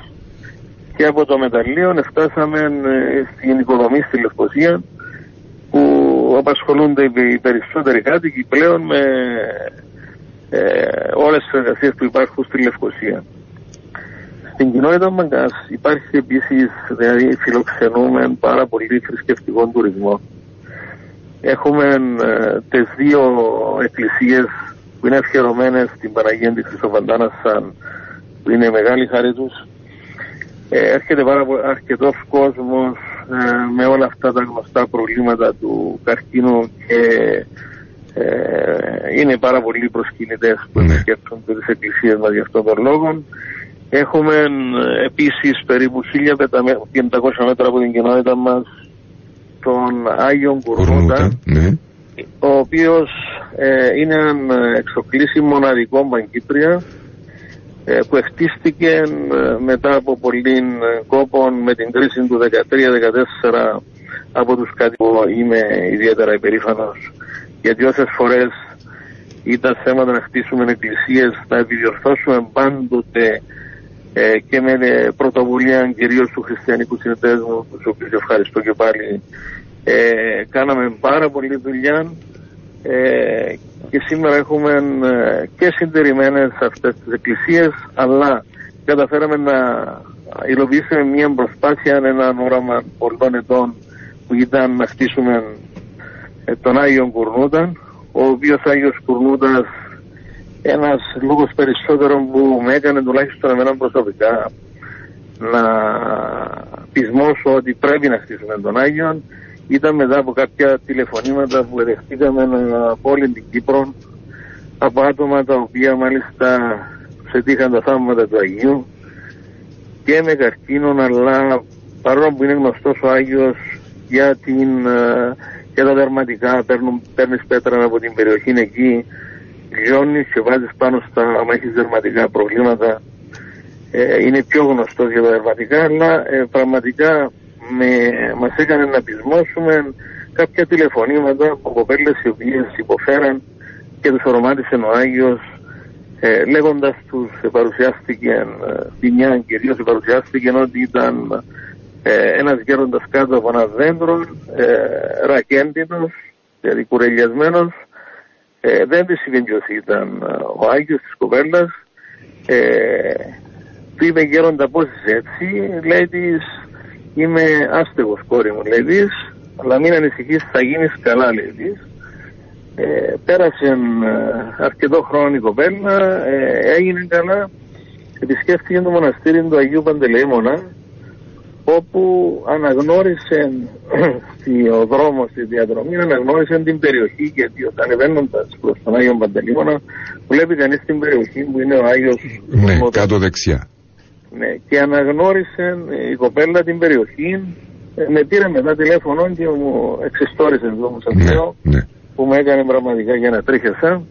και από το μεταλλείο φτάσαμε ε, στην οικοδομή στη Λευκοσία που απασχολούνται οι οι περισσότεροι κάτοικοι πλέον με ε, όλες τις εργασίες που υπάρχουν στη Λευκοσία. Στην κοινότητα Μαγκάς υπάρχει επίσης, δηλαδή φιλοξενούμε πάρα πολύ θρησκευτικό τουρισμό. Έχουμε ε, τις δύο εκκλησίες που είναι αφιερωμένες στην Παναγία της Χρυσοβαντάνας σαν που είναι η μεγάλη χάρη τους. Ε, έρχεται πάρα πο- αρκετός κόσμος ε, με όλα αυτά τα γνωστά προβλήματα του καρκίνου και ε, είναι πάρα πολλοί προσκυνητές που Ναι. επισκέπτονται τις εκκλησίες μας για αυτόν τον λόγο. Έχουμε ε, επίσης περίπου 1500 μέτρα από την κοινότητα μας τον Άγιον Κουρνούτα, Κουρνούτα. Ναι. ο οποίος ε, είναι ένα εξοκλήσι μοναδικό Μπαγκύπρια ε, που χτίστηκε ε, μετά από πολλή ε, κόπον με την κρίση του 13-14 από τους κατοίκους. Είμαι ιδιαίτερα υπερήφανος γιατί όσες φορές ήταν θέματα να χτίσουμε εκκλησίες, να επιδιορθώσουμε πάντοτε ε, και με ε, πρωτοβουλία κυρίως του Χριστιανικού Συνδέσμου, τους οποίους ευχαριστώ και πάλι, ε, κάναμε πάρα πολλή δουλειά ε, και σήμερα έχουμε ε, και συντηρημένες αυτές τις εκκλησίες αλλά καταφέραμε να υλοποιήσουμε μια προσπάθεια, έναν όραμα πολλών ετών που ήταν να χτίσουμε ε, τον Άγιο Κουρνούτα ο οποίος Άγιος Κουρνούτας ένας λόγος περισσότερο που με έκανε τουλάχιστον εμένα προσωπικά να πεισμώσω ότι πρέπει να χτίσουμε τον Άγιον ήταν μετά από κάποια τηλεφωνήματα που δεχτήκαμε από όλη την Κύπρο από άτομα τα οποία μάλιστα σε τύχαν τα θαύματα του Αγίου και με καρκίνο αλλά παρόλο που είναι γνωστός ο Άγιος για, την, ε, για τα δερματικά παίρνουν, παίρνεις πέτρα από την περιοχή εκεί λιώνεις και βάζεις πάνω στα άμα έχεις δερματικά προβλήματα. Ε, είναι πιο γνωστός για τα δερματικά αλλά ε, πραγματικά με, μας έκανε να πεισμώσουμε κάποια τηλεφωνήματα από κοπέλες οι οποίες υποφέραν και τους ορομάτισε ο Άγιος ε, λέγοντας τους ε, παρουσιάστηκε ε, τη μια κυρίως ε, παρουσιάστηκε ότι ήταν ε, ένας γέροντας κάτω από ένα δέντρο ε, ρακέντινος δηλαδή κουρελιασμένος. Ε, δεν της είπε ποιος ήταν ε, ο Άγιος της κοπέλας. Ε, του είπε γέροντα πώς είσαι έτσι; Λέει της είμαι άστεγος κόρη μου λέει της αλλά μην ανησυχείς θα γίνεις καλά λέει της ε, πέρασε ε, αρκετό χρόνο η κοπέλα ε, έγινε καλά επισκέφθηκε το μοναστήρι του Αγίου Παντελεήμονα όπου αναγνώρισε στο δρόμος στη διαδρομή αναγνώρισε την περιοχή γιατί όταν ανεβαίνοντα προς τον Άγιο Παντελεήμονα βλέπει κανείς την περιοχή που είναι ο Άγιος Ναι, Κοσμότας. κάτω δεξιά. Ναι, και αναγνώρισε ε, η κοπέλα την περιοχή. Ε, με πήρε μετά τηλέφωνο και μου εξιστόρισε εδώ μου σας Ναι, λέω, ναι. που με έκανε πραγματικά για να τρίχεσαι.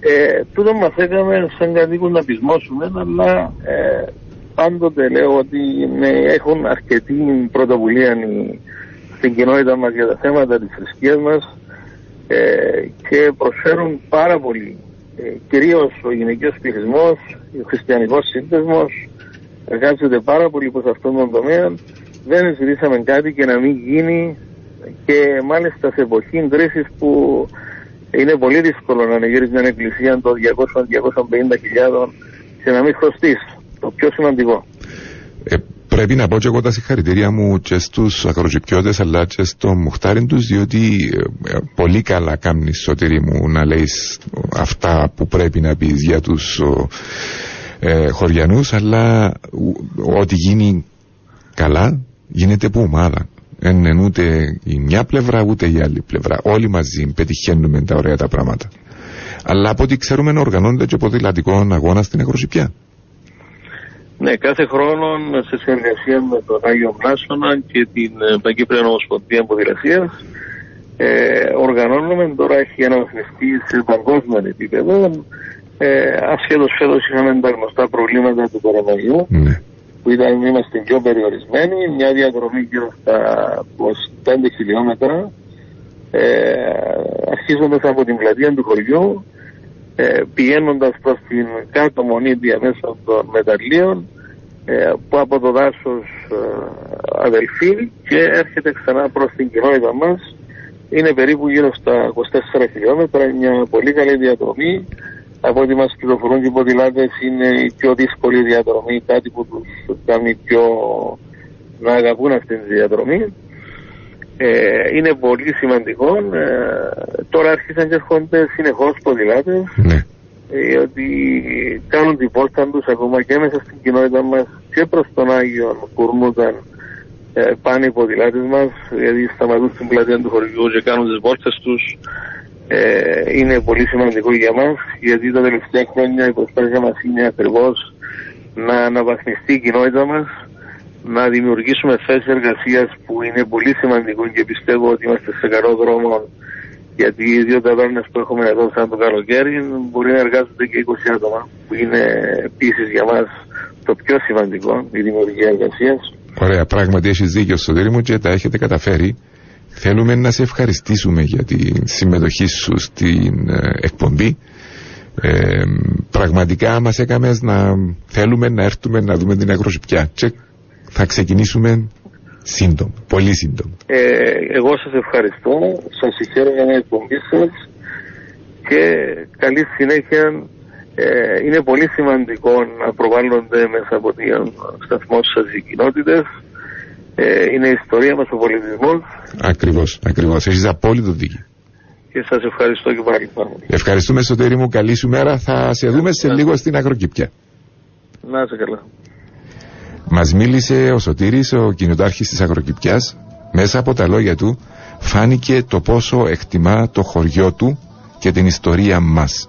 Ε, τούτο μας έκανε σαν κατοίκους να πεισμώσουμε, αλλά ε, πάντοτε λέω ότι ναι, έχουν αρκετή πρωτοβουλία οι- στην κοινότητα μας για τα θέματα της θρησκείας μας ε, και προσφέρουν πάρα πολύ. Ε, κυρίως ο γυναικείος πληθυσμός, ο χριστιανικός σύνδεσμος εργάζεται πάρα πολύ προς αυτόν τον τομέα. Δεν ζητήσαμε κάτι και να μην γίνει και μάλιστα σε εποχή κρίσης που είναι πολύ δύσκολο να ανοιγείς μια εκκλησία των 200-250 χιλιάδων και να μην χρωστείς. Το πιο σημαντικό. Ε, πρέπει να πω και εγώ τα συγχαρητήρια μου και στους ακροτζυπιώτες αλλά και στο μουχτάρι τους διότι ε, πολύ καλά κάνεις σωτήρι μου να λέεις αυτά που πρέπει να πεις για τους ε, χωριανούς αλλά ό,τι γίνει καλά γίνεται από ομάδα δεν είναι ούτε η μια πλευρά ούτε η άλλη πλευρά όλοι μαζί πετυχαίνουμε τα ωραία τα πράγματα αλλά από ό,τι ξέρουμε οργανώνεται και ποδηλατικός αγώνας στην Αγροσυπιά. Ναι, κάθε χρόνο σε συνεργασία με τον Άγιο Μνάσονα και την ε, Παγκύπρια Νομοσπονδία Ποδηλασίας ε, οργανώνουμε, τώρα έχει αναβαθμιστεί σε παγκόσμιο επίπεδο. Ε, ασχέτως φέτος είχαμε τα γνωστά προβλήματα του κορονοϊού, Ναι. που ήταν, είμαστε πιο περιορισμένοι, μια διαδρομή γύρω στα 25 χιλιόμετρα, ε, αρχίζοντας από την πλατεία του χωριού, ε, πηγαίνοντας προς την κάτω μονή διαμέσου των μεταλλίων, ε, που από το δάσος ε, αδελφή και έρχεται ξανά προς την κοινότητα μας. Είναι περίπου γύρω στα 24 χιλιόμετρα, μια πολύ καλή διαδρομή. Από ό,τι μας πληροφορούν και οι ποδηλάτες είναι η πιο δύσκολη διαδρομή, κάτι που τους κάνει πιο να αγαπούν αυτή τη διαδρομή. Ε, είναι πολύ σημαντικό. Ε, τώρα αρχίσαν και έρχονται συνεχώς ποδηλάτες Ναι. ε, ότι κάνουν την πόρτα τους ακόμα και μέσα στην κοινότητα μας και προς τον Άγιο κουρνούταν ε, πάνε οι ποδηλάτες μας γιατί σταματούν στην πλατεία του χωριού και κάνουν τις πόρτες τους ε, είναι πολύ σημαντικό για μας γιατί τα τελευταία χρόνια η προσπάθεια μας είναι ακριβώς να αναβαθμιστεί η κοινότητα μας να δημιουργήσουμε θέσεις εργασίας που είναι πολύ σημαντικό και πιστεύω ότι είμαστε σε καλό δρόμο γιατί οι δύο ταβέρνες που έχουμε εδώ σαν το καλοκαίρι μπορεί να εργάζονται και 20 άτομα που είναι επίσης για μας το πιο σημαντικό η δημιουργία εργασίας. Ωραία, πράγματι έχεις δίκιο στο μου και τα έχετε καταφέρει. Θέλουμε να σε ευχαριστήσουμε για τη συμμετοχή σου στην ε, εκπομπή. Ε, πραγματικά μας έκαμες να θέλουμε να έρθουμε να δούμε την αγροσυπιά και θα ξεκινήσουμε σύντομα, πολύ σύντομα. Ε, εγώ σας ευχαριστώ, σας συγχαίρω για την εκπομπή σας και καλή συνέχεια. Ε, είναι πολύ σημαντικό να προβάλλονται μέσα από τον σταθμό σας οι κοινότητες. Ε, είναι η ιστορία μας, ο πολιτισμός Ακριβώς, ακριβώς. Έχεις απόλυτο δίκιο. και σας ευχαριστώ και πάλι πάρα πολύ. Ευχαριστούμε Σωτήρη μου, καλή σου μέρα. Θα σε δούμε σε λίγο στην Αγροκυπιά. Να είστε καλά. Μας μίλησε ο Σωτήρης, ο κοινοτάρχης της Αγροκυπιάς. Μέσα από τα λόγια του φάνηκε το πόσο εκτιμά το χωριό του και την ιστορία μας.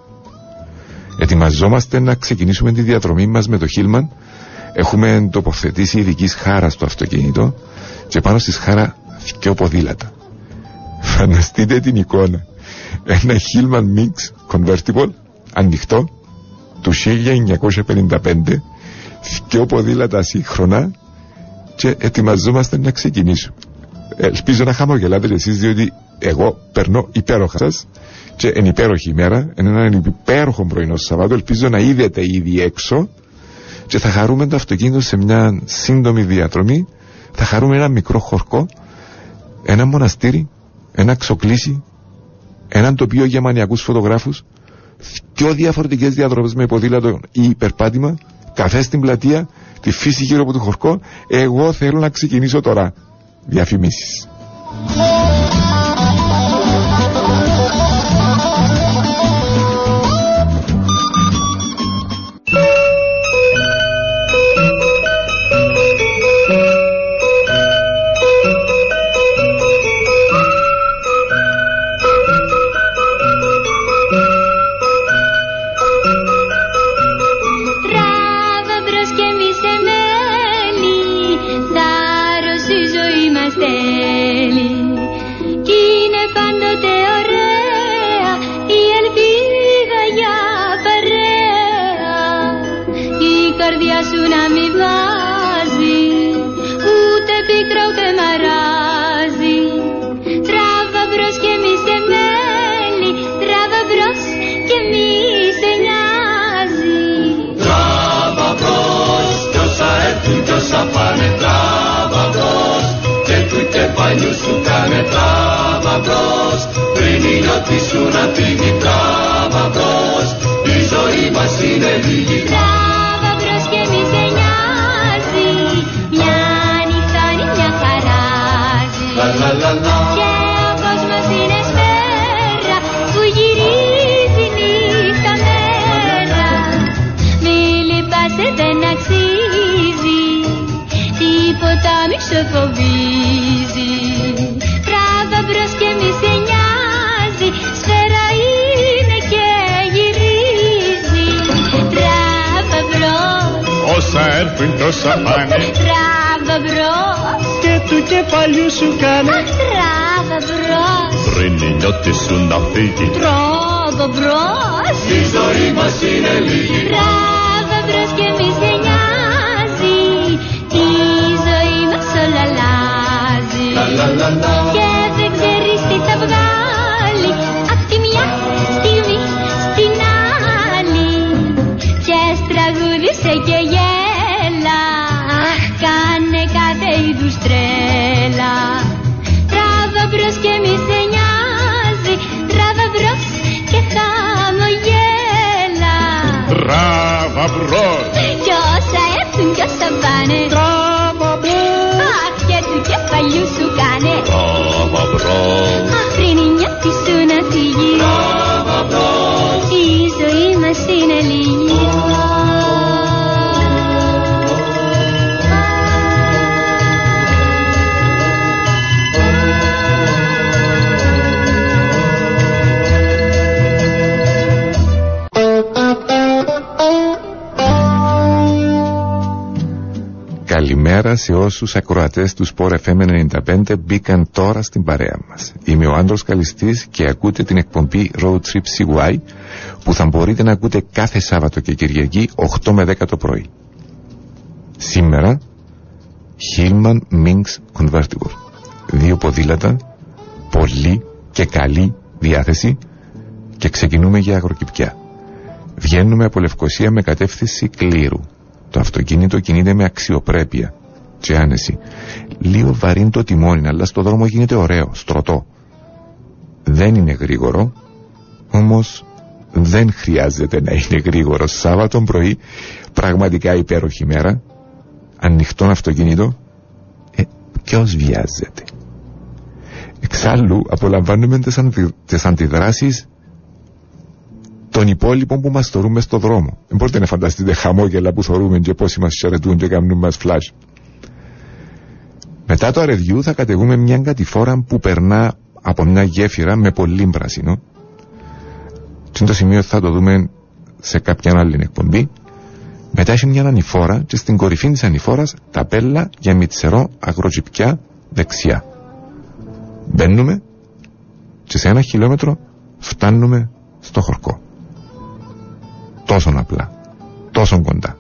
Ετοιμαζόμαστε να ξεκινήσουμε τη διαδρομή μας με το Χίλμαν. Έχουμε τοποθετήσει ειδική χάρα στο αυτοκίνητο και πάνω στη σχάρα δυο ποδήλατα. Φανταστείτε την εικόνα. Ένα Hillman Mix Convertible ανοιχτό του 1955 δυο ποδήλατα σύγχρονα και ετοιμαζόμαστε να ξεκινήσουμε. Ελπίζω να χαμογελάτε κι εσείς διότι εγώ περνώ υπέροχα σας και εν υπέροχη ημέρα, εν έναν υπέροχο πρωινό Σαββάτο, ελπίζω να είδετε ήδη έξω και θα χαρούμε το αυτοκίνητο σε μια σύντομη διαδρομή, θα χαρούμε ένα μικρό χορκό, ένα μοναστήρι, ένα ξοκλήσι, έναν τοπίο για μανιακούς φωτογράφους, δυο διαφορετικές διαδρομές με ποδήλατο ή υπερπάτημα, καφέ στην πλατεία, τη φύση γύρω από το χορκό, εγώ θέλω να ξεκινήσω τώρα. Διαφημίσεις. πάνε τράβα μπρος και του και παλιού σου κάνε τράβα μπρος πριν η νιώτη σου να φύγει τράβα μπρος η ζωή μας είναι λίγη. Τράβα μπρος και μη σε νοιάζει μια νύχτα είναι μια χαράζει λα λα λα λα. Όσα έρθουν τόσα πάνε. Τράβα μπρος. Και του κεφαλιού σου κάνε. Τράβα μπρος, Πριν η νιώτη σου να φύγει. Τράβα μπρος. Η ζωή μας είναι λίγη. Τράβα μπρος και μη σε νοιάζει. Η ζωή μας όλα αλλάζει. Και δεν μπρος Αχ, πριν η νιώτη σου να φύγει Τράβα μπρος Η ζωή μας είναι λίγη Καλημέρα σε όσους ακροατές του Sport FM 95 μπήκαν τώρα στην παρέα μας. Είμαι ο Άντρος Καλιστής και ακούτε την εκπομπή Road Trip CY που θα μπορείτε να ακούτε κάθε Σάββατο και Κυριακή 8 με 10 το πρωί. Σήμερα Hillman Minx Convertible. Δύο ποδήλατα, πολύ και καλή διάθεση και ξεκινούμε για αγροκυπιά. Βγαίνουμε από Λευκοσία με κατεύθυνση Κλήρου. Το αυτοκίνητο κινείται με αξιοπρέπεια και άνεση. Λίγο βαρύν το τιμόνι, αλλά στο δρόμο γίνεται ωραίο, στρωτό. Δεν είναι γρήγορο, όμως δεν χρειάζεται να είναι γρήγορο. Σάββατο πρωί, πραγματικά υπέροχη μέρα, ανοιχτό αυτοκίνητο, ε, ποιος βιάζεται. Εξάλλου, απολαμβάνουμε τις, αντι, τις αντιδράσεις των υπόλοιπων που μας θωρούν μες στο δρόμο. Δεν μπορείτε να φανταστείτε χαμόγελα που θωρούμε και πόσοι μας χαιρετούν και κάνουν μας φλάζ. Μετά το αρεδιού θα κατεβούμε μια κατηφόρα που περνά από μια γέφυρα με πολύ πράσινο. Και το σημείο θα το δούμε σε κάποια άλλη εκπομπή. Μετά έχει μια ανηφόρα και στην κορυφή της ανηφόρας ταπέλα για μητσερό αγροτζυπιά δεξιά. Μπαίνουμε και σε ένα χιλιόμετρο φτάνουμε στο χορκό. Τόσο απλά. Τόσο κοντά.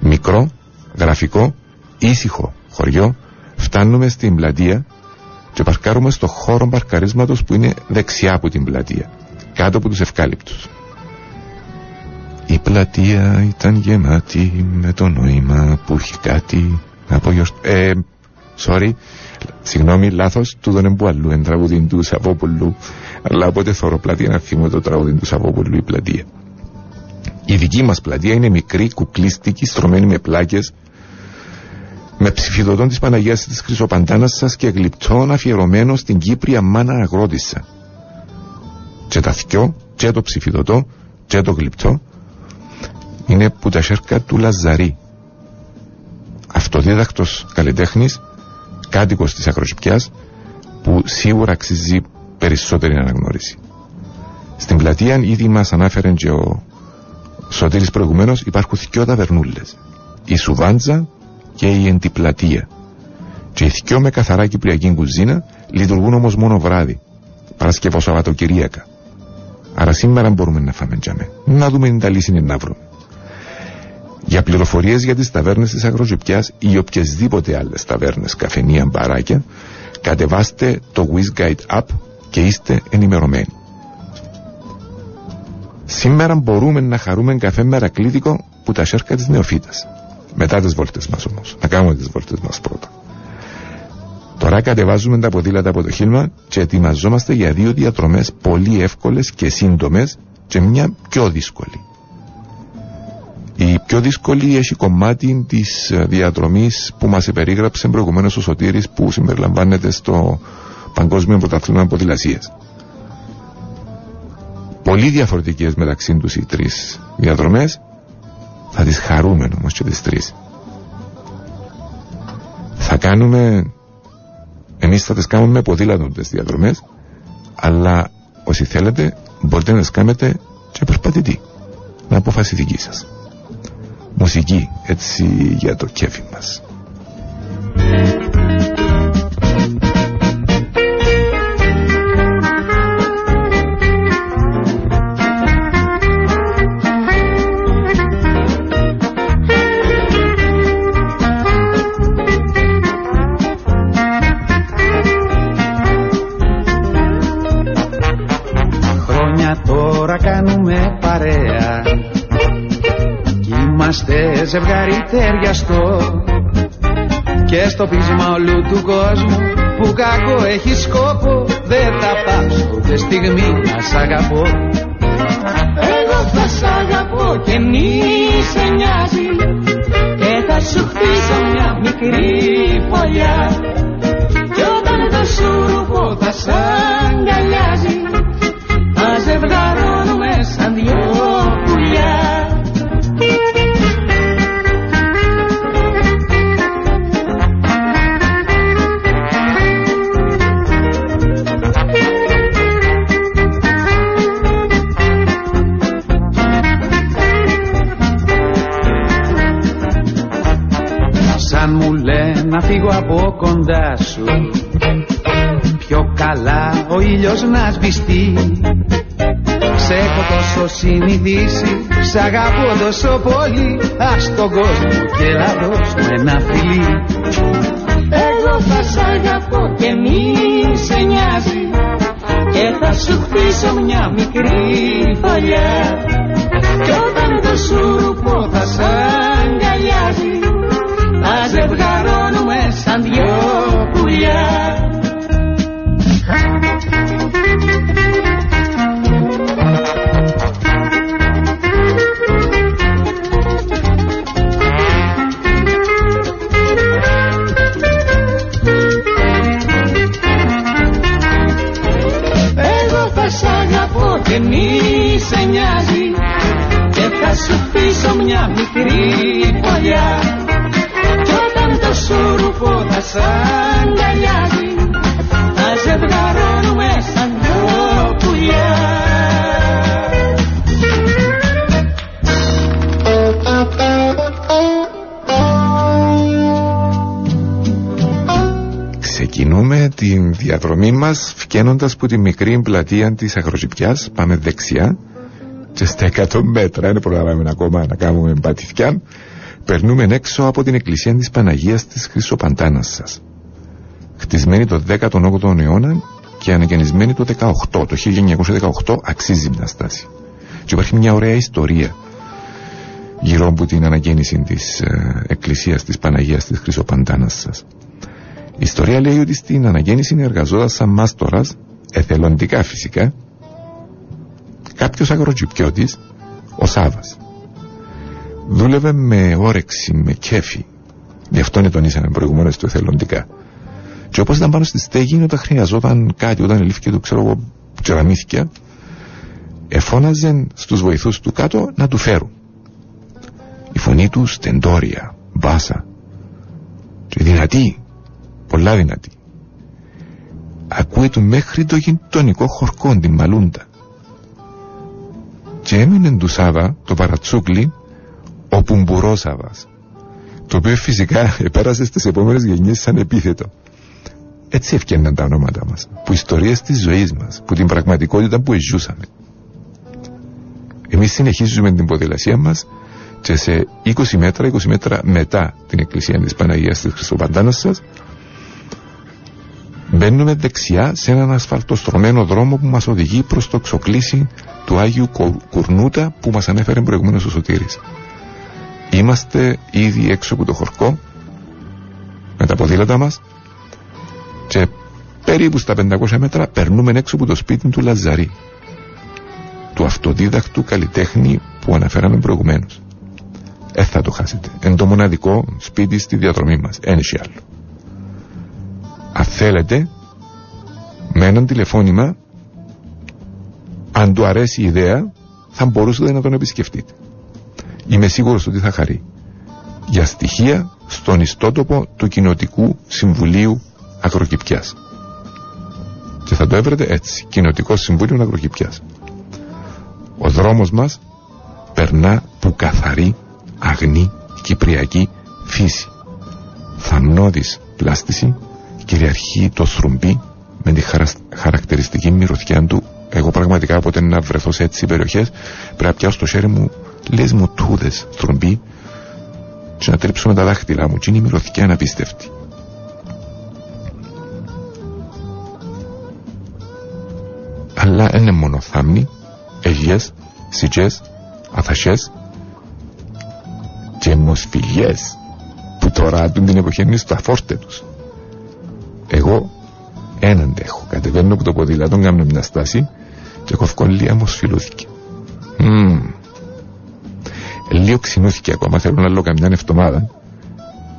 Μικρό, γραφικό, ήσυχο χωριό. Φτάνουμε στην πλατεία και παρκάρουμε στο χώρο παρκαρίσματος που είναι δεξιά από την πλατεία. Κάτω από τους ευκάλυπτους. Η πλατεία ήταν γεμάτη με το νόημα που έχει κάτι από Ε, sorry, συγγνώμη, λάθος, του δεν που αλλού, εν τραγουδίν του Σαββόπουλου, αλλά όποτε θωρώ πλατεία να θυμώ το τραγουδίν του Σαββόπουλου η πλατεία. Η δική μας πλατεία είναι μικρή, κουκλίστικη, στρωμένη με πλάκες, με ψηφιδωτών της Παναγίας της Χρυσοπαντάνας σας και γλυπτών αφιερωμένο στην Κύπρια μάνα αγρότησα. Και τα θκιό, και το ψηφιδωτό, και το γλυπτό, είναι που τα σέρκα του Λαζαρή. Αυτοδίδακτος καλλιτέχνης, κάτοικος της Ακροσυπιάς, που σίγουρα αξίζει περισσότερη αναγνώριση. Στην πλατεία ήδη μας ανάφερε και ο Σωτήρης προηγουμένως υπάρχουν δυο ταβερνούλες. Η Σουβάντζα και η Εντιπλατεία. Και οι δυο με καθαρά κυπριακή κουζίνα λειτουργούν όμως μόνο βράδυ. Παρασκευό Σαββατοκυριακά. Άρα σήμερα μπορούμε να φάμε τζάμε. Να δούμε την τα λύση είναι να βρούμε. Για πληροφορίες για τις ταβέρνες της Αγροζυπιάς ή οποιασδήποτε άλλες ταβέρνες, καφενεία, μπαράκια, κατεβάστε το WizGuide App και είστε ενημερωμένοι. Σήμερα μπορούμε να χαρούμε καφέ μερακλήτικο που τα σέρκα της νεοφύτας. Μετά τις βόλτες μας όμως. Να κάνουμε τις βόλτες μας πρώτα. Τώρα κατεβάζουμε τα ποδήλατα από το χίλμα και ετοιμαζόμαστε για δύο διαδρομές πολύ εύκολες και σύντομες και μια πιο δύσκολη. Η πιο δύσκολη έχει κομμάτι της ε, διαδρομής που μας περίγραψε προηγουμένως ο Σωτήρης που συμπεριλαμβάνεται στο Παγκόσμιο Πρωταθλήμα Ποδηλασίας. Πολύ διαφορετικές μεταξύ τους οι τρεις διαδρομές θα τις χαρούμε όμως και τις τρεις. Θα κάνουμε εμείς θα τις κάνουμε με ποδήλατο τις διαδρομές αλλά όσοι θέλετε μπορείτε να τις κάνετε και περπατητή με αποφασιστική σας μουσική έτσι για το κέφι μας ζευγάρι ταιριαστό. Και στο πείσμα όλου του κόσμου Που κακό έχει σκόπο Δεν θα πάψω ούτε στιγμή να σ' αγαπώ. Εγώ θα σ' αγαπώ και μη σε νοιάζει Και θα σου χτίσω συνηθίσει Σ' αγαπώ τόσο πολύ. Ας τον κόσμο και έλα δώσ' μου ένα φιλί. Εγώ θα σ' αγαπώ και μη σε νοιάζει. Και θα σου χτίσω μια μικρή φωλιά. Κι όταν το σούρουπο θα σ' διαδρομή μας φκένοντας από τη μικρή πλατεία της Αγροζυπιάς πάμε δεξιά και στα 100 μέτρα δεν προλάβαμε ακόμα να κάνουμε μπατιθιά περνούμε έξω από την εκκλησία της Παναγίας της Χρυσοπαντάνας σας. Χτισμένη το 18ο αιώνα και ανακαινισμένη το 18 το 1918 αξίζει μια στάση. Και υπάρχει μια ωραία ιστορία γύρω από την ανακαίνιση της ε, εκκλησίας της Παναγίας της Χρυσοπαντάνας σας η ιστορία λέει ότι στην αναγέννηση εργαζόταν σαν μάστορας, εθελοντικά φυσικά, κάποιος αγροτζυπιώτης, ο Σάβας. Δούλευε με όρεξη, με κέφι. Γι' αυτό είναι τονίσαμε προηγουμένως του εθελοντικά. Και όπως ήταν πάνω στη στέγη, όταν χρειαζόταν κάτι, όταν ελήφθηκε του, ξέρω εγώ, τζεραμίθια, εφώναζε στους βοηθούς του κάτω να του φέρουν. Η φωνή του στεντόρια, μπάσα και δυνατή, πολλά δυνατή. Ακούει του μέχρι το γειτονικό χορκό, την Μαλούντα. Και έμεινε του Σάβα, το παρατσούκλι, ο Πουμπουρόσαβας, το οποίο φυσικά επέρασε στις επόμενες γενιές σαν επίθετο. Έτσι ευκαιρναν τα ονόματα μας, που ιστορίες της ζωής μας, που την πραγματικότητα που ζούσαμε. Εμείς συνεχίζουμε την ποδηλασία μας και σε 20 μέτρα, 20 μέτρα μετά την εκκλησία της Παναγίας της Χριστοπαντάνας σας, Μπαίνουμε δεξιά σε έναν ασφαλτοστρωμένο δρόμο που μας οδηγεί προς το ξοκλήσι του Άγιου Κο- Κουρνούτα που μας ανέφερε προηγουμένως ο Σωτήρης. Είμαστε ήδη έξω από το χορκό με τα ποδήλατα μας και περίπου στα 500 μέτρα περνούμε έξω από το σπίτι του Λαζαρή του αυτοδίδακτου καλλιτέχνη που αναφέραμε προηγουμένως. Δεν θα το χάσετε. Είναι το μοναδικό σπίτι στη διαδρομή μας. Ένιχε άλλο. Αν θέλετε, με έναν τηλεφώνημα, αν του αρέσει η ιδέα, θα μπορούσατε να τον επισκεφτείτε. Είμαι σίγουρος ότι θα χαρεί. Για στοιχεία στον ιστότοπο του Κοινοτικού Συμβουλίου Αγροκυπιάς. Και θα το έβρετε έτσι. Κοινοτικό Συμβούλιο Αγροκυπιάς. Ο δρόμος μας περνά που καθαρή, αγνή, κυπριακή φύση. Θαμνώδης πλάστηση κυριαρχεί το θρουμπί με τη χαρακτηριστική μυρωδιά του. Εγώ πραγματικά ποτέ να βρεθώ σε έτσι περιοχές πρέπει να πιάσω στο χέρι μου λες μου τούδες θρουμπί και να τρίψω με τα δάχτυλά μου και είναι η μυρωδιά αναπίστευτη. Αλλά είναι μόνο θάμνη, αιγιές, σιτζές, αθασιές και αιμοσφυγιές που τώρα την εποχή είναι στα φόρτε τους. Εγώ έναν έχω. Κατεβαίνω από το ποδήλατο, κάνω μια στάση και κοφκολία μου σφυλούθηκε. Mm. Λίγο ξυνούθηκε ακόμα, θέλω να λέω καμιά εβδομάδα,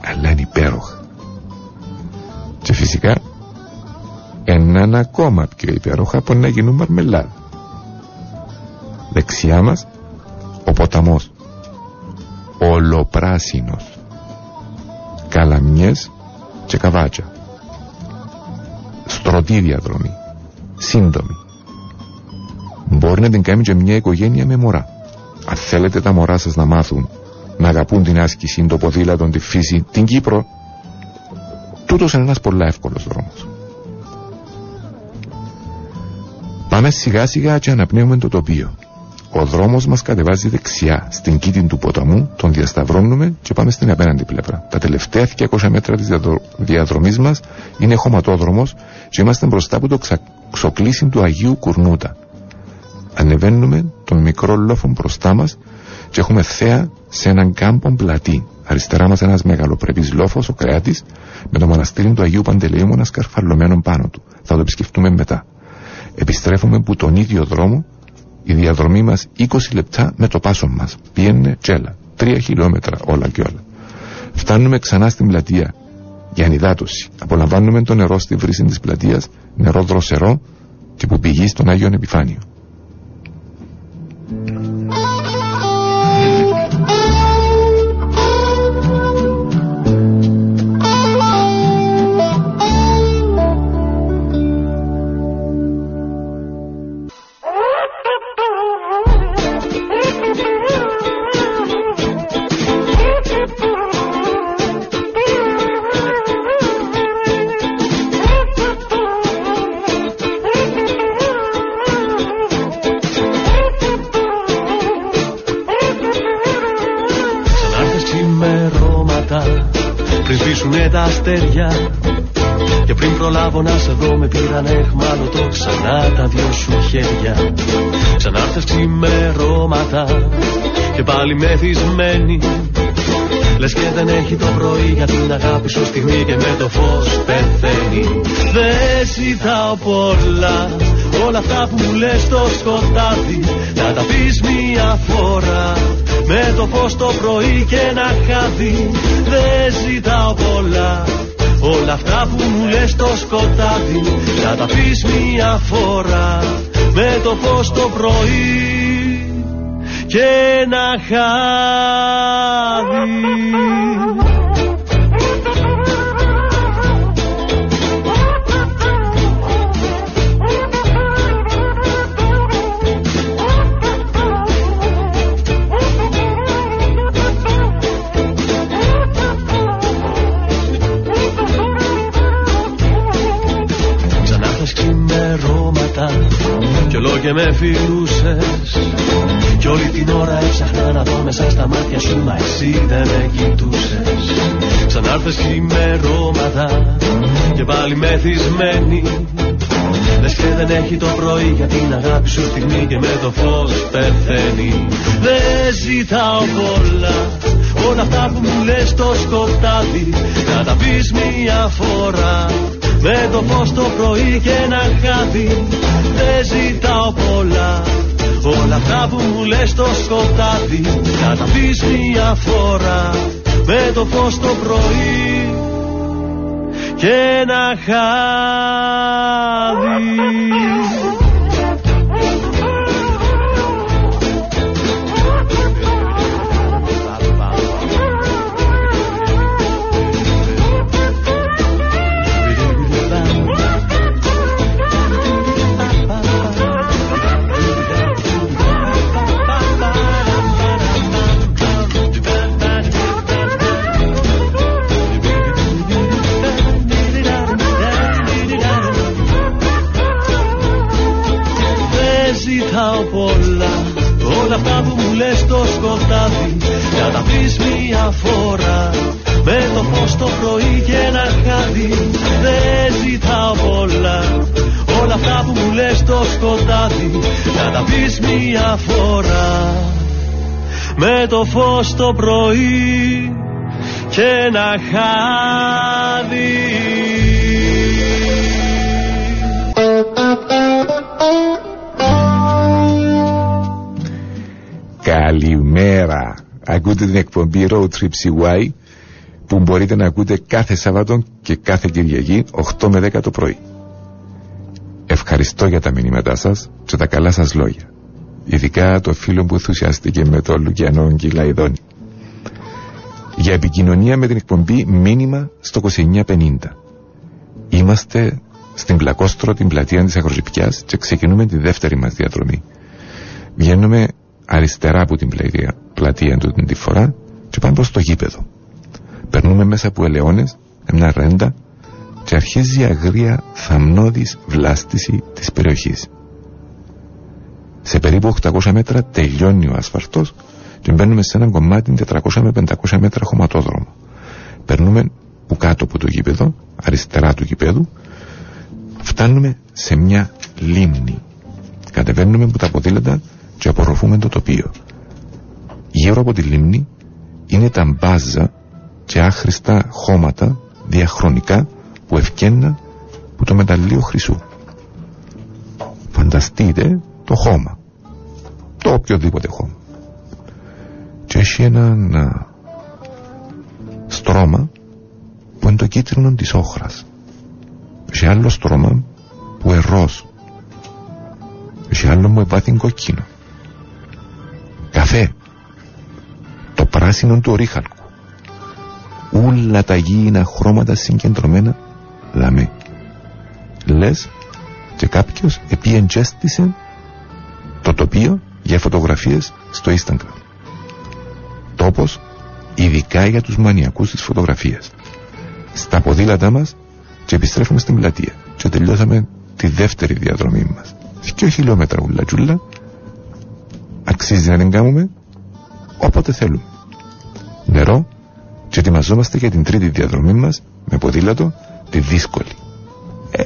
αλλά είναι υπέροχα. Και φυσικά έναν ακόμα πιο υπέροχα από να γίνουν μαρμελάδα. Δεξιά μας ο ποταμός ολοπράσινος καλαμιές και καβάτσα στρωτή διαδρομή. Σύντομη. Μπορεί να την κάνει και μια οικογένεια με μωρά. Αν θέλετε τα μωρά σας να μάθουν να αγαπούν την άσκηση, το ποδήλατο, τη φύση, την Κύπρο τούτος είναι ένας πολλά εύκολος δρόμος. Πάμε σιγά σιγά και αναπνέουμε το τοπίο ο δρόμος μας κατεβάζει δεξιά στην κήτη του ποταμού, τον διασταυρώνουμε και πάμε στην απέναντι πλευρά. Τα τελευταία 200 μέτρα της διαδρομής μας είναι χωματόδρομος και είμαστε μπροστά από το ξοκλήσι του Αγίου Κουρνούτα. Ανεβαίνουμε τον μικρό λόφο μπροστά μας και έχουμε θέα σε έναν κάμπο πλατή. Αριστερά μας ένας μεγαλοπρεπής λόφος, ο κρέατης, με το μοναστήρι του Αγίου Παντελεήμωνα σκαρφαλωμένο πάνω του. Θα το επισκεφτούμε μετά. Επιστρέφουμε που τον ίδιο δρόμο η διαδρομή μας 20 λεπτά με το πάσο μας. Πιένε τσέλα. Τρία χιλιόμετρα όλα και όλα. Φτάνουμε ξανά στην πλατεία για ανυδάτωση. Απολαμβάνουμε το νερό στη βρύση της πλατείας, νερό δροσερό και που πηγεί στον Άγιο Επιφάνιο. Πάλι μεθυσμένη. Λες και δεν έχει το πρωί για την αγάπη σου στιγμή και με το φως πεθαίνει. Δεν ζητάω πολλά όλα αυτά που μου λες στο σκοτάδι. Να τα πεις μία φορά με το φως το πρωί και ένα χάδι. Δεν ζητάω πολλά όλα αυτά που μου λες στο σκοτάδι. Να τα πεις μία φορά με το φως το πρωί και ένα χάδι. Και με φιλούσες. Κι όλη την ώρα έψαχνα να δω μέσα στα μάτια σου Μα εσύ δεν με κοιτούσες. Ξανάρθες χειμερώματα Και πάλι μεθυσμένη. Λες και δεν έχει το πρωί για την αγάπη σου στιγμή Και με το φως πεθαίνει. Δεν ζητάω πολλά Όλα αυτά που μου λες το σκοτάδι. Να τα πεις μία φορά με το φως το πρωί και ένα χάδι Δεν ζητάω πολλά. Όλα αυτά που μου λες το σκοτάδι Να τα πεις μια φορά. Με το φως το πρωί και ένα χάδι τα πεις μια φορά Με το φως το πρωί και ένα χάδι Καλημέρα. Ακούτε την εκπομπή Road Trip CY που μπορείτε να ακούτε κάθε Σάββατο και κάθε Κυριακή 8 με 10 το πρωί. Ευχαριστώ για τα μηνύματά σας και τα καλά σας λόγια. Ειδικά το φίλο που ενθουσιάστηκε με το Λουκιανό Γκυλαϊδόνι. Για επικοινωνία με την εκπομπή μήνυμα στο 2950. Είμαστε στην Πλακόστρο την πλατεία της Αγροζυπιάς και ξεκινούμε τη δεύτερη μας διαδρομή. Βγαίνουμε αριστερά από την πλατεία, πλατεία του την τη φορά και πάμε προς το γήπεδο. Περνούμε μέσα από ελαιώνες, μια ρέντα και αρχίζει η αγρία θαμνώδης βλάστηση της περιοχής. Σε περίπου 800 μέτρα τελειώνει ο ασφαλτός και μπαίνουμε σε ένα κομμάτι 400 με 500 μέτρα χωματόδρομο. Περνούμε που κάτω από το γήπεδο, αριστερά του γήπεδου, φτάνουμε σε μια λίμνη. Κατεβαίνουμε από τα ποδήλατα και απορροφούμε το τοπίο. Γύρω από τη λίμνη είναι τα μπάζα και άχρηστα χώματα διαχρονικά που ευκένα που το μεταλλείο χρυσού. Φανταστείτε το χώμα. Το οποιοδήποτε χώμα. Και έχει ένα στρώμα που είναι το κίτρινο της όχρας. Έχει άλλο στρώμα που ερώς. Έχει άλλο που επάθην κοκκίνο καφέ το πράσινο του ορίχαλκου ούλα τα γήινα χρώματα συγκεντρωμένα λαμέ λες και κάποιος επιεντζέστησε το τοπίο για φωτογραφίες στο Instagram. Τόπος ειδικά για τους μανιακούς της φωτογραφίας. Στα ποδήλατά μας και επιστρέφουμε στην πλατεία και τελειώσαμε τη δεύτερη διαδρομή μας. Δύο χιλιόμετρα ούλα τζούλα αξίζει να την κάνουμε όποτε θέλουμε. Νερό και ετοιμαζόμαστε για την τρίτη διαδρομή μας με ποδήλατο τη δύσκολη. Ε,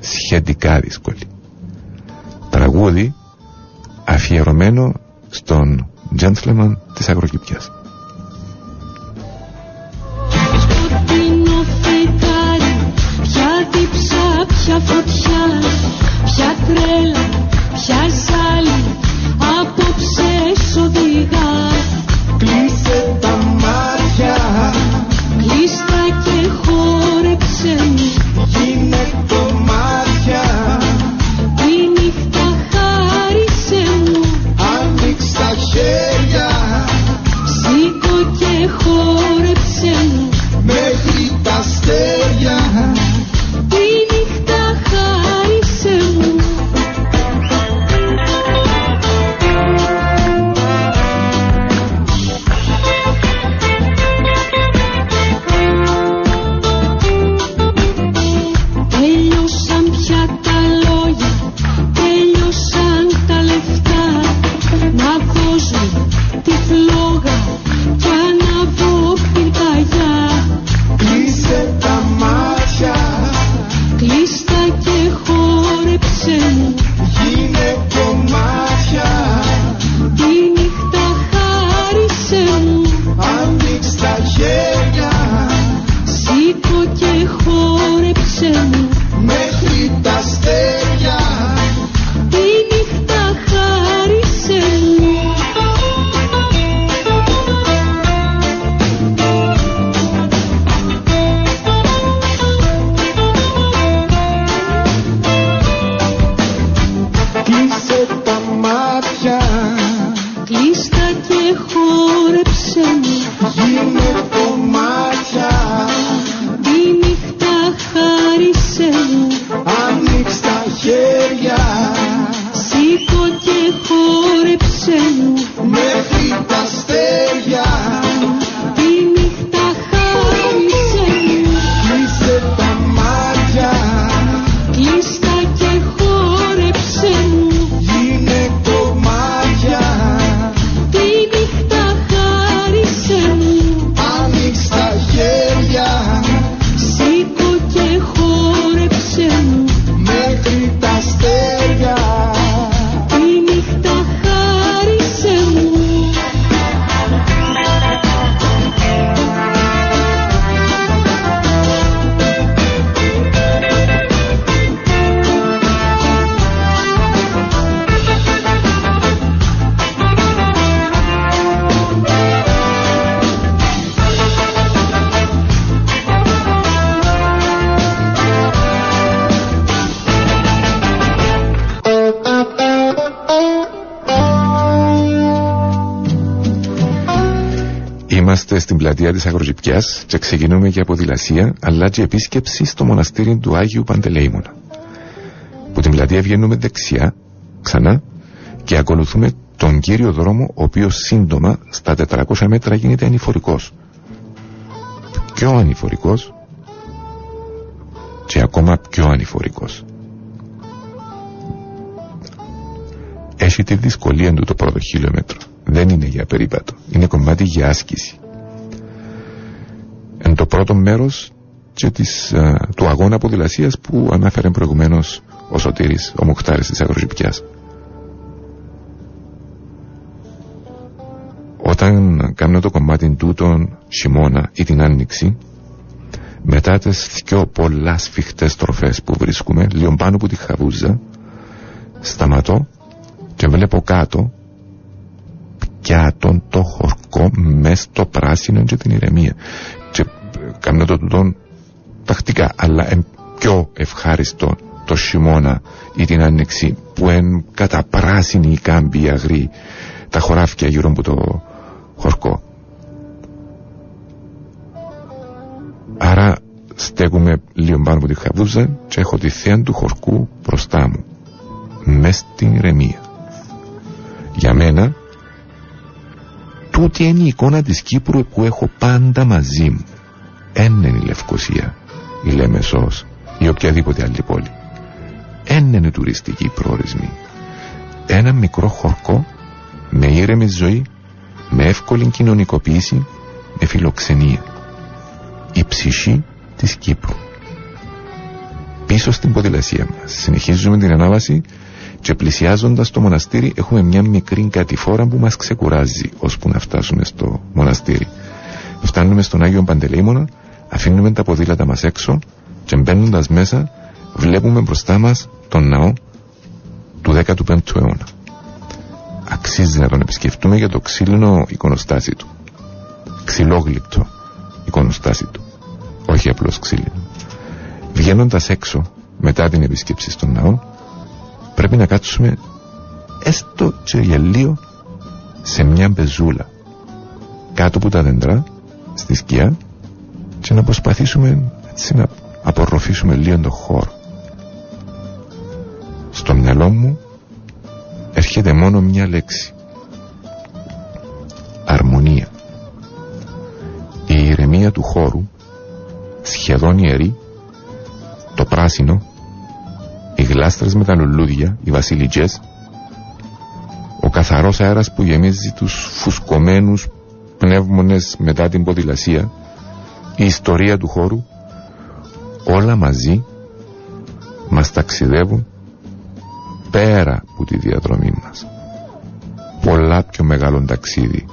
σχετικά δύσκολη. Τραγούδι αφιερωμένο στον gentleman της Αγροκυπιάς. Ποια φωτιά, ποια τρέλα, ποια ζάλη απόψε σοδηγά Κλείσε Είμαστε στην πλατεία της Αγροζυπιάς και ξεκινούμε για ποδηλασία αλλά και επίσκεψη στο μοναστήρι του Άγιου Παντελεήμωνα. Που την πλατεία βγαίνουμε δεξιά, ξανά, και ακολουθούμε τον κύριο δρόμο ο οποίος σύντομα στα 400 μέτρα γίνεται ανηφορικός. Πιο ανηφορικός και ακόμα πιο ανηφορικός. Έχει τη δυσκολία του το πρώτο χιλιόμετρο. Δεν είναι για περίπατο. Είναι κομμάτι για άσκηση. Εν το πρώτο μέρος και της, του αγώνα ποδηλασίας που ανάφερε προηγουμένως ο Σωτήρης, ο Μουχτάρης της Αγροζυπιάς. Όταν κάνω το κομμάτι τούτον χειμώνα ή την άνοιξη, μετά τις δυο πολλά σφιχτές τροφές που βρίσκουμε, λίγο πάνω από τη χαβούζα, σταματώ και βλέπω κάτω πιάτον το χορκό μες στο πράσινο και την ηρεμία. Και κάνω το τούτον τακτικά, αλλά εν πιο ευχάριστο το χειμώνα ή την άνοιξη που εν κατά πράσινη η κάμπη αγρή τα χωράφια γύρω από το χορκό. Άρα στέκουμε λίγο πάνω από τη χαβούζα και έχω τη θέα του χορκού μπροστά μου. Μες στην ηρεμία. Για μένα τούτη είναι η εικόνα της Κύπρου που έχω πάντα μαζί μου. Εν είναι η Λευκοσία, η Λέμεσός ή οποιαδήποτε άλλη πόλη. Εν είναι τουριστική προορισμή. Ένα μικρό χορκό με ήρεμη ζωή με εύκολη κοινωνικοποίηση, με φιλοξενία. Η ψυχή της Κύπρου. Πίσω στην ποδηλασία μας συνεχίζουμε την ανάβαση και πλησιάζοντας το μοναστήρι έχουμε μια μικρή κατηφόρα που μας ξεκουράζει ώσπου να φτάσουμε στο μοναστήρι. Φτάνουμε στον Άγιο Παντελεήμονα, αφήνουμε τα ποδήλατα μας έξω και μπαίνοντας μέσα βλέπουμε μπροστά μας τον ναό του 15ου αιώνα αξίζει να τον επισκεφτούμε για το ξύλινο εικονοστάσι του. Ξυλόγλυπτο εικονοστάσι του. Όχι απλώς ξύλινο. Βγαίνοντας έξω μετά την επισκέψη στον ναό πρέπει να κάτσουμε έστω και για λίγο σε μια μπεζούλα κάτω από τα δέντρα στη σκιά και να προσπαθήσουμε έτσι να απορροφήσουμε λίγο τον χώρο. Στο μυαλό μου έρχεται μόνο μια λέξη αρμονία η ηρεμία του χώρου σχεδόν ιερή το πράσινο οι γλάστρες με τα λουλούδια οι βασιλιτζές ο καθαρός αέρας που γεμίζει τους φουσκωμένους πνεύμονες μετά την ποδηλασία η ιστορία του χώρου όλα μαζί μας ταξιδεύουν πέρα από τη διαδρομή μας. Πολλά πιο μεγάλο ταξίδι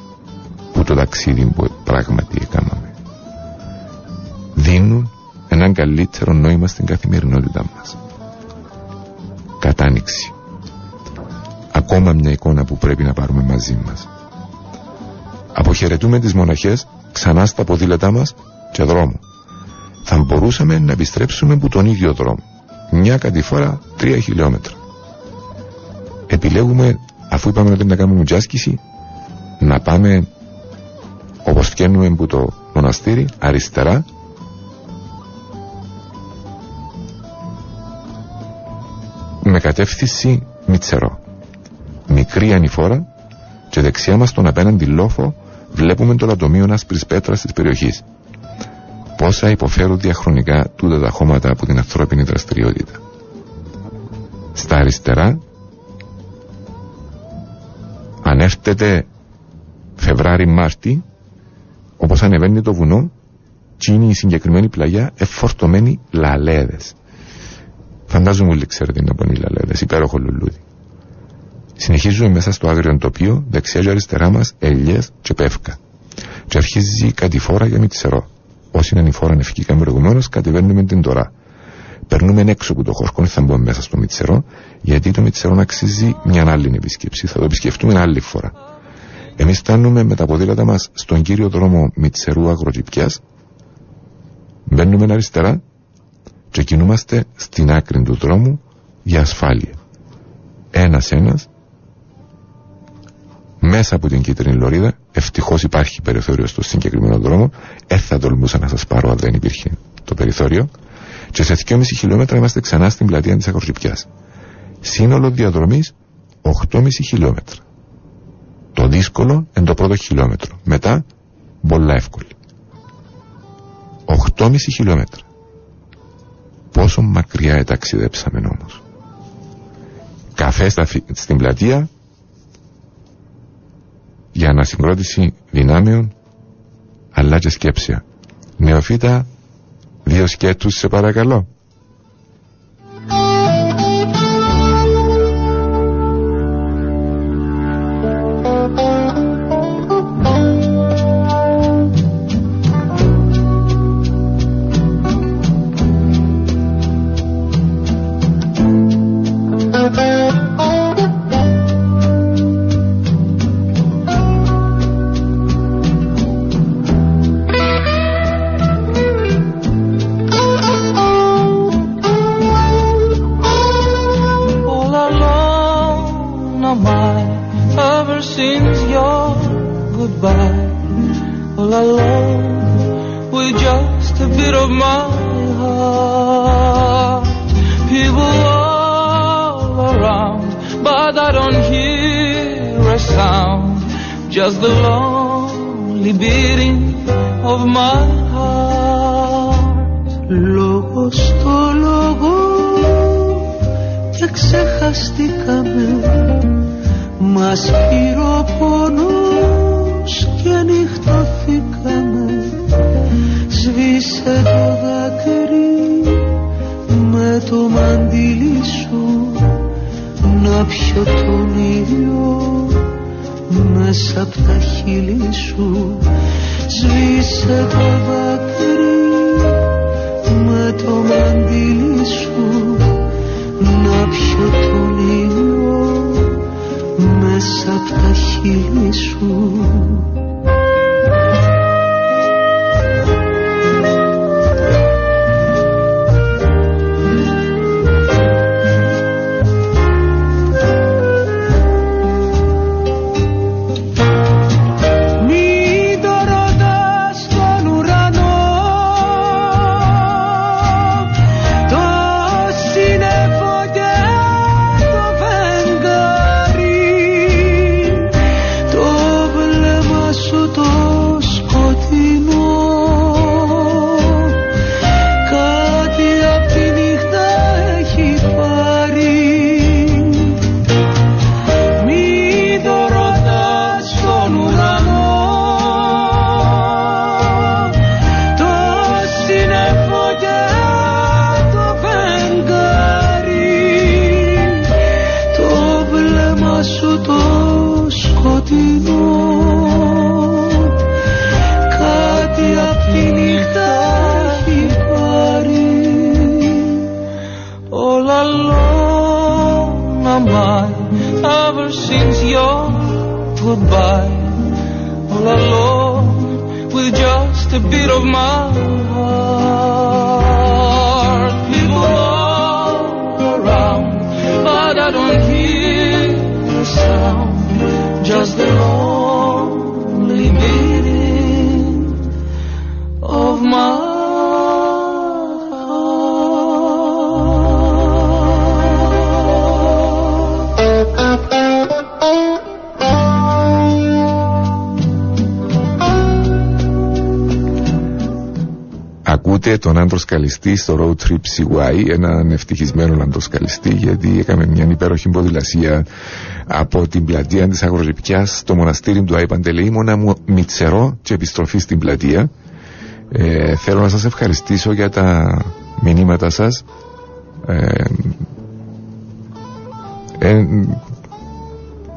που το ταξίδι που πράγματι έκαναμε. Δίνουν έναν καλύτερο νόημα στην καθημερινότητά μας. Κατάνοιξη. Ακόμα μια εικόνα που πρέπει να πάρουμε μαζί μας. Αποχαιρετούμε τις μοναχές ξανά στα ποδήλατά μας και δρόμο. Θα μπορούσαμε να επιστρέψουμε από τον ίδιο δρόμο. Μια κατηφόρα τρία χιλιόμετρα επιλέγουμε αφού είπαμε ότι να κάνουμε τζάσκηση να πάμε όπως βγαίνουμε από το μοναστήρι αριστερά με κατεύθυνση Μιτσερό μικρή ανηφόρα και δεξιά μας τον απέναντι λόφο βλέπουμε το λατομείο άσπρης πέτρας της περιοχής πόσα υποφέρουν διαχρονικά τούτα τα χώματα από την ανθρώπινη δραστηριότητα στα αριστερά αν έρθετε Φεβράρι-Μάρτι, όπως ανεβαίνει το βουνό, και είναι η συγκεκριμένη πλαγιά εφορτωμένη λαλέδες. Φαντάζομαι όλοι ξέρετε τι είναι λαλέδες, υπέροχο λουλούδι. Συνεχίζουμε μέσα στο άγριο τοπίο, δεξιά και αριστερά μας ελιές και πεύκα. Και αρχίζει κάτι φόρα για μυτσερό. Όσοι είναι η φόρα νευκήκαμε προηγουμένω, κατεβαίνουμε την τώρα. Περνούμε έξω από το χορκό, θα μπούμε μέσα στο Μιτσερό, γιατί το Μιτσερό αξίζει μια άλλη επισκέψη. Θα το επισκεφτούμε άλλη φορά. Εμείς φτάνουμε με τα ποδήλατα μας στον κύριο δρόμο Μιτσερού Αγροτυπιά, μπαίνουμε αριστερά και κινούμαστε στην άκρη του δρόμου για ασφάλεια. Ένα-ένα, μέσα από την κίτρινη λωρίδα, ευτυχώς υπάρχει περιθώριο στο συγκεκριμένο δρόμο, δεν θα τολμούσα να σας πάρω αν δεν υπήρχε το περιθώριο. Και σε 2,5 χιλιόμετρα είμαστε ξανά στην πλατεία της Αγροτζυπιά. Σύνολο διαδρομής 8,5 χιλιόμετρα. Το δύσκολο είναι το πρώτο χιλιόμετρο. Μετά, πολλά εύκολη. 8,5 χιλιόμετρα. Πόσο μακριά εταξιδέψαμε όμως. Καφέ στα, στην πλατεία για ανασυγκρότηση δυνάμεων αλλά και σκέψια. Νεοφύτα, δύο σκέτους σε παρακαλώ. Σκαλιστή στο road trip CY, έναν ευτυχισμένο άντρο σκαλιστή, γιατί έκαμε μια υπέροχη ποδηλασία από την πλατεία της Αγρορυπιά στο μοναστήρι του Άι Παντελεήμονα μου Μιτσερό και επιστροφή στην πλατεία. Ε, θέλω να σας ευχαριστήσω για τα μηνύματα σας. Ε, ε,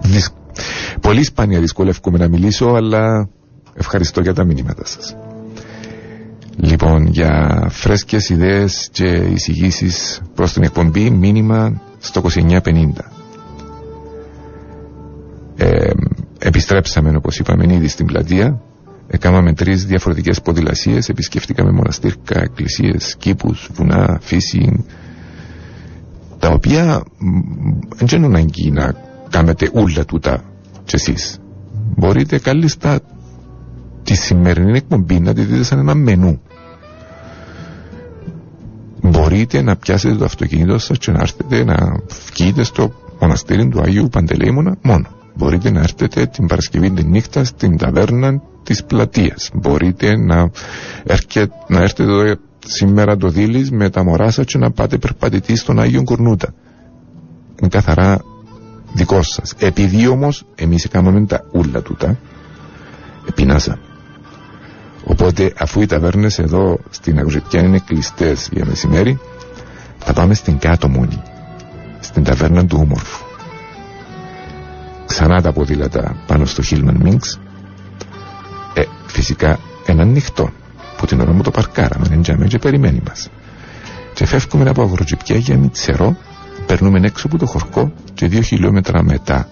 δυσ- πολύ σπάνια δυσκολεύομαι να μιλήσω, αλλά ευχαριστώ για τα μηνύματα σας. Λοιπόν, για φρέσκες ιδέες και εισηγήσεις προς την εκπομπή, μήνυμα στο 2950. Ε, επιστρέψαμε, όπως είπαμε, ήδη στην πλατεία. Έκαναμε τρεις διαφορετικές ποδηλασίες, επισκεφτήκαμε μοναστήρκα, εκκλησίες, κήπους, βουνά, φύση, τα οποία μ, δεν είναι ανάγκη να κάνετε όλα τούτα κι εσείς. μπορείτε κάλλιστα τη σημερινή εκπομπή να τη δείτε σαν ένα μενού μπορείτε να πιάσετε το αυτοκίνητο σας και να έρθετε να βγείτε στο μοναστήρι του Αγίου Παντελεήμονα μόνο. Μπορείτε να έρθετε την Παρασκευή τη νύχτα στην ταβέρνα της πλατείας. Μπορείτε να, έρχε, να έρθετε εδώ σήμερα το δίλης με τα μωρά σας και να πάτε περπατητή στον Άγιο Κορνούτα. Είναι καθαρά δικό σας. Επειδή όμως εμείς κάνουμε τα ούλα τούτα επινάσα οπότε αφού οι ταβέρνες εδώ στην Αγουζετιά είναι κλειστές για μεσημέρι θα πάμε στην κάτω μόνη στην ταβέρνα του Όμορφου ξανά τα ποδήλατα πάνω στο Χίλμαν Μίνξ. Ε, φυσικά ένα νυχτό που την ώρα μου το παρκάραμε εντιαμε και περιμένει μας. Και φεύγουμε από αγροτζυπιά για Μητσερό περνούμε έξω από το χορκό και δύο χιλιόμετρα μετά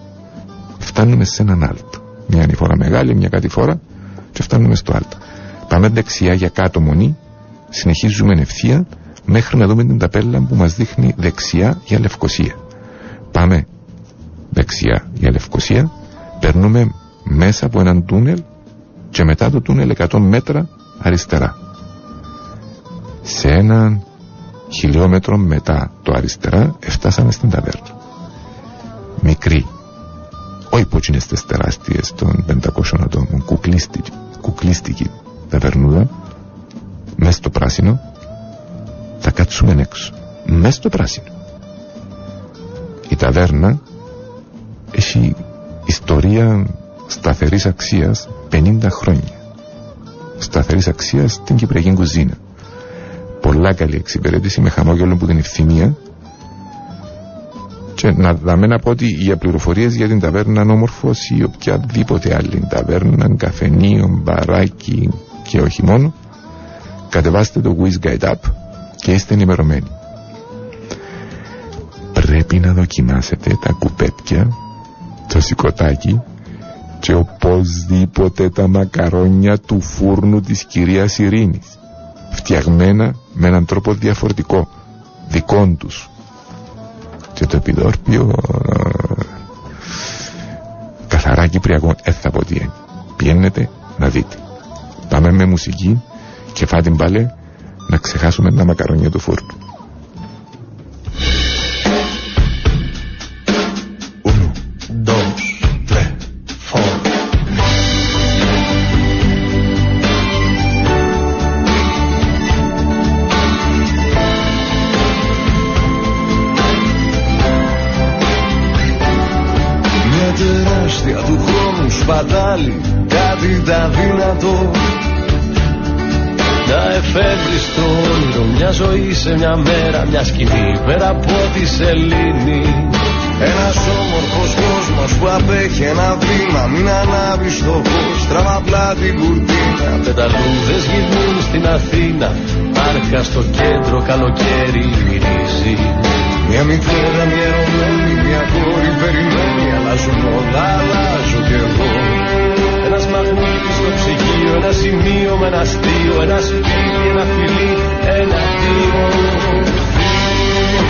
φτάνουμε σε έναν άλτο. Μια ανηφόρα μεγάλη, μια κάτι φορά και φτάνουμε στο άλτο πάμε δεξιά για κάτω μονή. Συνεχίζουμε ευθεία μέχρι να δούμε την ταπέλα που μας δείχνει δεξιά για Λευκοσία. Πάμε δεξιά για Λευκοσία. Περνούμε μέσα από έναν τούνελ και μετά το τούνελ 100 μέτρα αριστερά. Σε έναν χιλιόμετρο μετά το αριστερά εφτάσαμε στην ταβέρνα. Μικρή. Όχι που είναι στις τεράστιες των 500 ατόμων. Κουκλίστικη, κουκλίστικη ταβερνούδα μέσα στο πράσινο θα κάτσουμε έξω. Μέσα στο πράσινο. Η ταβέρνα έχει ιστορία σταθερής αξίας 50 χρόνια. Σταθερής αξίας στην Κυπριακή κουζίνα. Πολλά καλή εξυπηρέτηση με χαμόγελο που την ευθυμία. Και να δαμε να πω ότι για πληροφορίε για την ταβέρνα όμορφο ή οποιαδήποτε άλλη ταβέρνα, καφενείο, μπαράκι και όχι μόνο κατεβάστε το Wiz Guide App και είστε ενημερωμένοι. Πρέπει να δοκιμάσετε τα κουπέτια το σηκωτάκι και οπωσδήποτε τα μακαρόνια του φούρνου της κυρίας Ειρήνης φτιαγμένα με έναν τρόπο διαφορετικό δικών τους. Και το επιδόρπιο καθαρά κυπριακό δεν θα πω τι είναι. Πιένετε να δείτε πάμε με μουσική και φάτε πάλι να ξεχάσουμε τα μακαρόνια του φούρνου εφεύρεις το όνειρο μια ζωή σε μια μέρα Μια σκηνή πέρα από τη σελήνη. Ένας όμορφος κόσμος που απέχει ένα βήμα Μην ανάβεις το φως, τραβά απλά την κουρτίνα. Πεταλούδες γυρνούν στην Αθήνα Πάρκα στο κέντρο καλοκαίρι μυρίζει Μια μητέρα, μια ερωμένη, μια κόρη περιμένει Αλλάζουν όλα, αλλάζω κι εγώ. Ένας μαγνήτης στο ψυγείο, ένα σημείο με ένα αστείο Ένα σπίτι, ένα φιλί, ένα δύο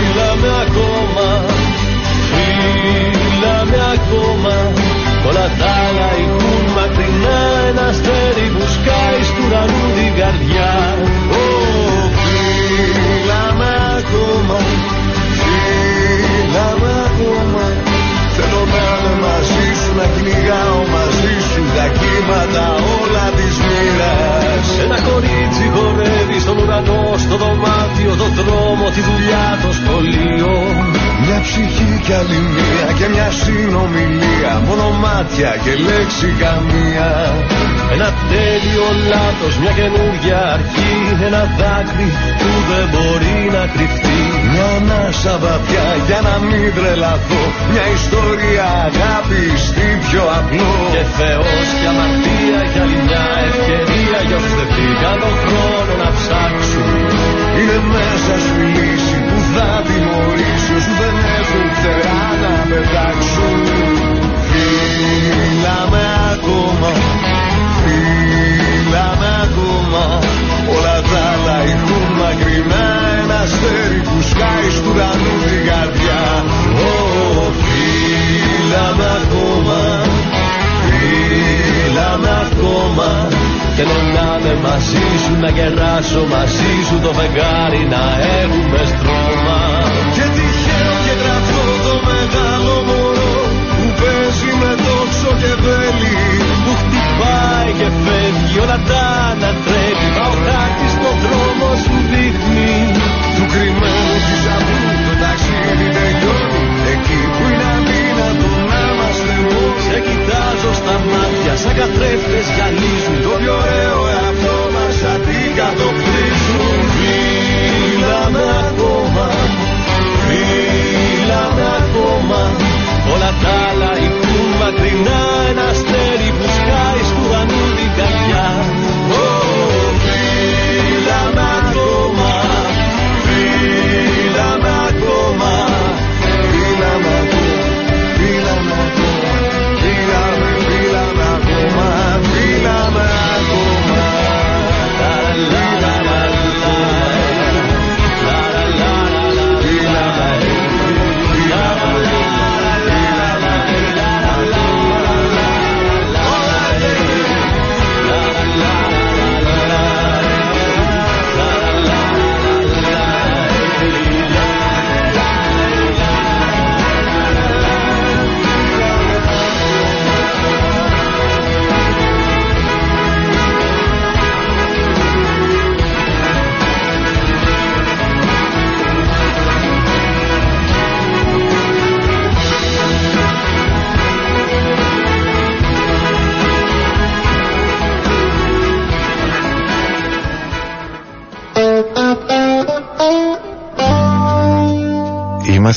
Μιλάμε ακόμα. Μιλάμε κι άλλη μία και μια συνομιλία. Μόνο μάτια και λέξη καμία. Ένα τέλειο λάθος, μια καινούργια αρχή. Ένα δάκρυ που δεν μπορεί να κρυφτεί. Μια ανάσα βαθιά για να μην τρελαθώ. Μια ιστορία αγάπη στη πιο απλό. Και Θεός και αμαρτία για άλλη μια ευκαιρία. Για όσους δεν πήγαν τον χρόνο να ψάξουν Είναι μέσα σου η λύση που θα τιμωρήσει όσους δεν έχουν φτερά να πετάξουν Φύλαμε ακόμα, φύλαμε ακόμα. Όλα τα άλλα ηχούν μακρινά Ένα αστέρι που σκάει στου ουρανού την καρδιά. Ω, φύλαμε ακόμα, φύλαμε Θέλω να είμαι μαζί σου, να γεράσω μαζί σου το φεγγάρι να έχουμε στρώμα. Και τυχαίο και γραφτό το μεγάλο μωρό που παίζει με τόξο και βέλη Που χτυπάει και φεύγει όλα τα ανατρέπει. Μα ο χάρτης το δρόμο σου δείχνει κοιτάζω στα μάτια σαν καθρέφτες γυαλίζουν Το πιο ωραίο εαυτό μας σαν την κατοπτρίζουν Μίλαμε ακόμα, μίλαμε ακόμα. Όλα τα άλλα ηχούν μακρινά Ένα αστέρι που σκάει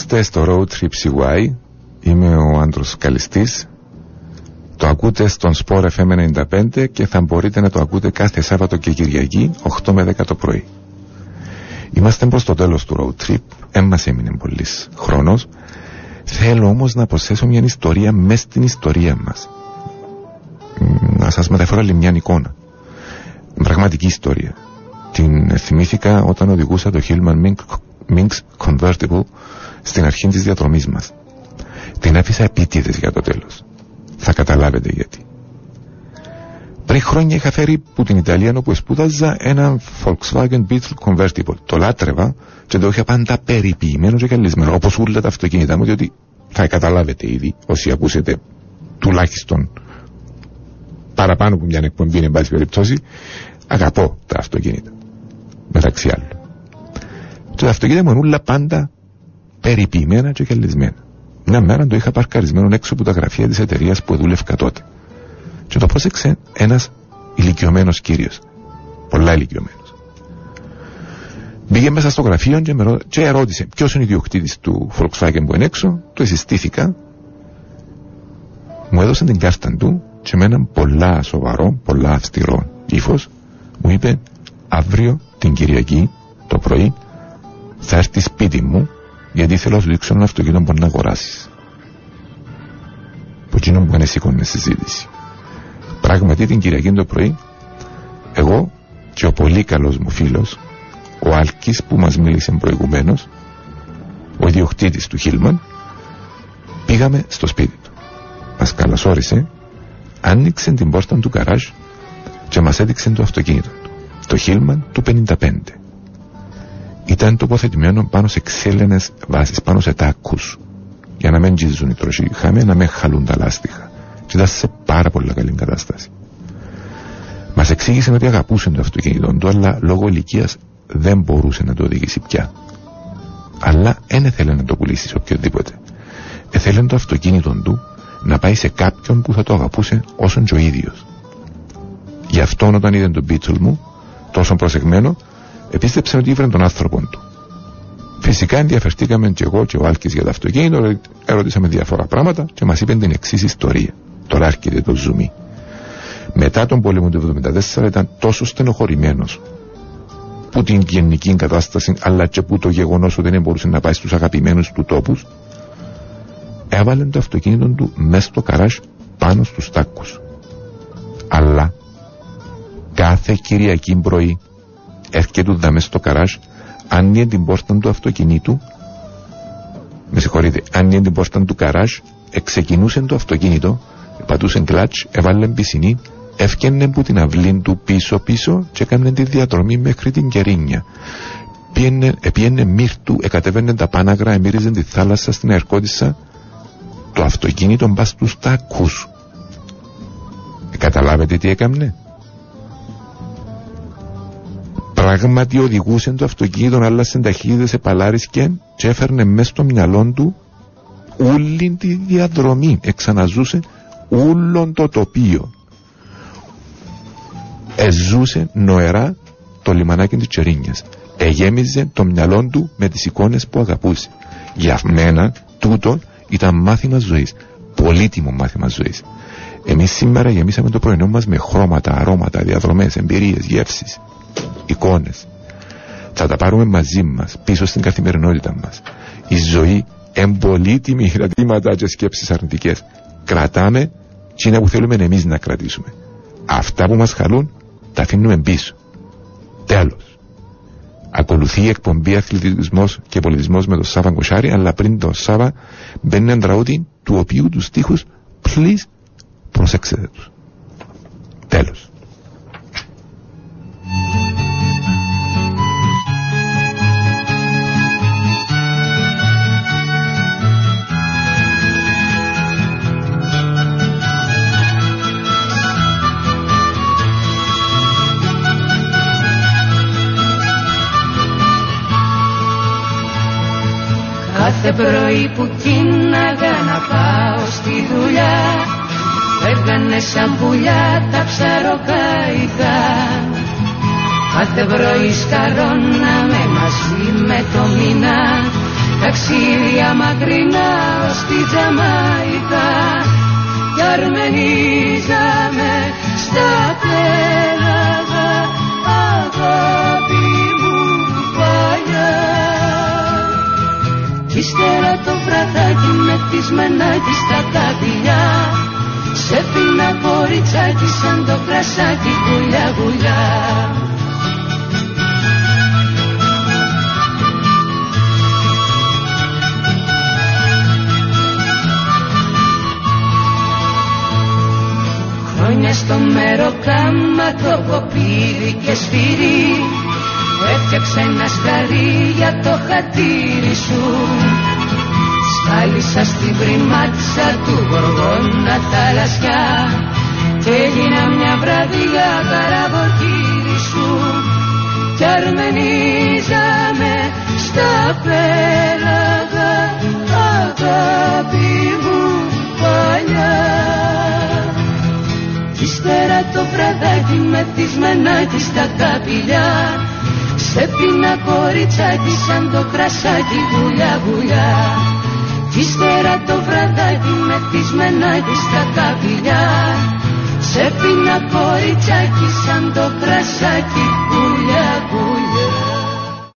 Είμαστε στο Road Trip CY. Είμαι ο Άντρος Καλιστής. Το ακούτε στον Sport FM 95 και θα μπορείτε να το ακούτε κάθε Σάββατο και Κυριακή 8 με 10 το πρωί. Είμαστε προς το τέλος του Road Trip. Δεν μας έμεινε πολύ χρόνος. Θέλω όμως να προσθέσω μια ιστορία μέσα στην ιστορία μας. Μ, Να σας μεταφέρω άλλη μια εικόνα. Πραγματική ιστορία. Την θυμήθηκα όταν οδηγούσα το Hillman Mink- Minx Convertible στην αρχή της διαδρομής μας. Την άφησα επίτηδες για το τέλος. Θα καταλάβετε γιατί. Πριν χρόνια είχα φέρει που την Ιταλία όπου σπούδαζα ένα Volkswagen Beetle Convertible. Το λάτρευα και το είχα πάντα περιποιημένος και καλυσμένο. Όπως όλα τα αυτοκίνητά μου, διότι θα καταλάβετε ήδη όσοι ακούσετε τουλάχιστον παραπάνω από μια εκπομπή, εν πάση περιπτώσει, αγαπώ τα αυτοκίνητα. Μεταξύ άλλων. Και τα αυτοκίνητα μου είναι όλα πάντα περιποιημένα και κελισμένα. Μια μέρα το είχα παρκαρισμένο έξω από τα γραφεία της εταιρείας που δούλευκα τότε. Και το πρόσεξε ένας ηλικιωμένος κύριος. Πολλά ηλικιωμένος. Μπήκε μέσα στο γραφείο και, με ρω... και ερώτησε ποιος είναι ο ιδιοκτήτης του Volkswagen που είναι έξω; Του συστήθηκα. Μου έδωσε την κάρτα του και με έναν πολλά σοβαρό, πολλά αυστηρό ύφος μου είπε αύριο την Κυριακή το πρωί θα έρθει σπίτι μου γιατί θέλω να σου δείξω ένα αυτοκίνητο που να αγοράσεις. Που εκείνο που σήκωνε συζήτηση. Πράγματι την Κυριακή το πρωί, εγώ και ο πολύ καλός μου φίλος, ο Άλκης που μας μίλησε προηγουμένως, ο ιδιοκτήτης του Χίλμαν, πήγαμε στο σπίτι του. Μας καλασόρισε, άνοιξε την πόρτα του καράζ και μας έδειξε το αυτοκίνητο του. Το Χίλμαν του 55 ήταν τοποθετημένο πάνω σε ξέλενες βάσεις, πάνω σε τάκους για να μην τζίζουν οι τροχοί, είχαμε να μην χαλούν τα λάστιχα και ήταν σε πάρα πολύ καλή κατάσταση. Μας εξήγησε ότι αγαπούσε το αυτοκίνητο του, αλλά λόγω ηλικίας δεν μπορούσε να το οδηγήσει πια. Αλλά δεν ήθελε να το πουλήσει σε οποιοδήποτε. Έθελε το αυτοκίνητο του να πάει σε κάποιον που θα το αγαπούσε όσον και ο ίδιος. Γι' αυτό όταν είδε τον πίτσουλ μου, τόσο προσεγμένο, επίστεψε ότι ήβρε τον άνθρωπο του. Φυσικά ενδιαφερθήκαμε και εγώ και ο Άλκης για το αυτοκίνητο, ερωτήσαμε διάφορα πράγματα και μας είπε την εξής ιστορία. Τώρα έρχεται το ζουμί. Μετά τον πόλεμο του 1974 ήταν τόσο στενοχωρημένος που την γενική κατάσταση αλλά και που το γεγονός ότι δεν μπορούσε να πάει στους αγαπημένους του τόπους έβαλε το αυτοκίνητο του μέσα στο καράζ πάνω στους τάκους. Αλλά κάθε Κυριακή πρωί έρχεται δαμέ στο καράζ, άνοιγε την πόρτα του αυτοκινήτου, με συγχωρείτε, άνοιγε την πόρτα του καράζ, εξεκινούσε το αυτοκίνητο, πατούσε κλατς, έβαλε πισινή Έφτιανε που την αυλή του πίσω πίσω και έκανε τη διαδρομή μέχρι την Κερίνια. Πήγαινε, επίενε μύρτου, εκατέβαινε τα πάναγρα, εμύριζε τη θάλασσα στην Ερκότισσα. Το αυτοκίνητο μπας στους τάκους. Ε, καταλάβετε τι έκανε. Πράγματι οδηγούσε το αυτοκίνητο, άλλασε ταχύτητες, επαλάρισκε και έφερνε μέσα στο μυαλό του όλη τη διαδρομή. Εξαναζούσε όλο το τοπίο. Εζούσε νοερά το λιμανάκι της Τσερίνιας. Εγέμιζε το μυαλό του με τις εικόνες που αγαπούσε. Για μένα τούτο ήταν μάθημα ζωής. Πολύτιμο μάθημα ζωής. Εμείς σήμερα γεμίσαμε το πρωινό μας με χρώματα, αρώματα, διαδρομές, εμπειρίες, γεύσεις, εικόνες. Θα τα πάρουμε μαζί μας, πίσω στην καθημερινότητα μας. Η ζωή εμπολίτιμη κρατήματα και σκέψεις αρνητικές. Κρατάμε τι είναι που θέλουμε εμείς να κρατήσουμε. Αυτά που μας χαλούν τα αφήνουμε πίσω. Τέλος. Ακολουθεί η εκπομπή αθλητισμός και πολιτισμός με τον Σάβα Κοσάρη, αλλά πριν τον Σάβα μπαίνει ένα τραγούδι του οποίου τους στίχους please προσέξτε τους. Τέλος. Κάθε πρωί που κίναγα να πάω στη δουλειά Φεύγανε σαν πουλιά τα ψαροκαϊδά Κάθε πρωί σκαρώναμε μαζί με το μήνα Ταξίδια μακρινά ως τη Τζαμαϊδά Κι αρμενίζαμε στα πέλαγα ύστερα το βραδάκι με μενάκι στα καδιλιά Σε πίνα κοριτσάκι σαν το κρασάκι γουλιά γουλιά. Χρόνια στο κάμα το κοπίδι και σφυρί Έφτιαξε ένα σκαρί για το χατήρι σου. Σκάλισα στην πριμάτσα του γοργόνα θαλασσιά Και έγινα μια βραδιά καραβοκύρι σου. Κι αρμενίζαμε στα πέλαγα αγάπη μου παλιά. Κι ύστερα το βραδάκι μεθυσμενάκι στα καπηλιά σε πίνα κοριτσάκι σαν το κρασάκι βουλιά βουλιά Κι ύστερα το βραδάκι με μενάκι στα καπηλιά. Σε πίνα κοριτσάκι σαν το κρασάκι βουλιά βουλιά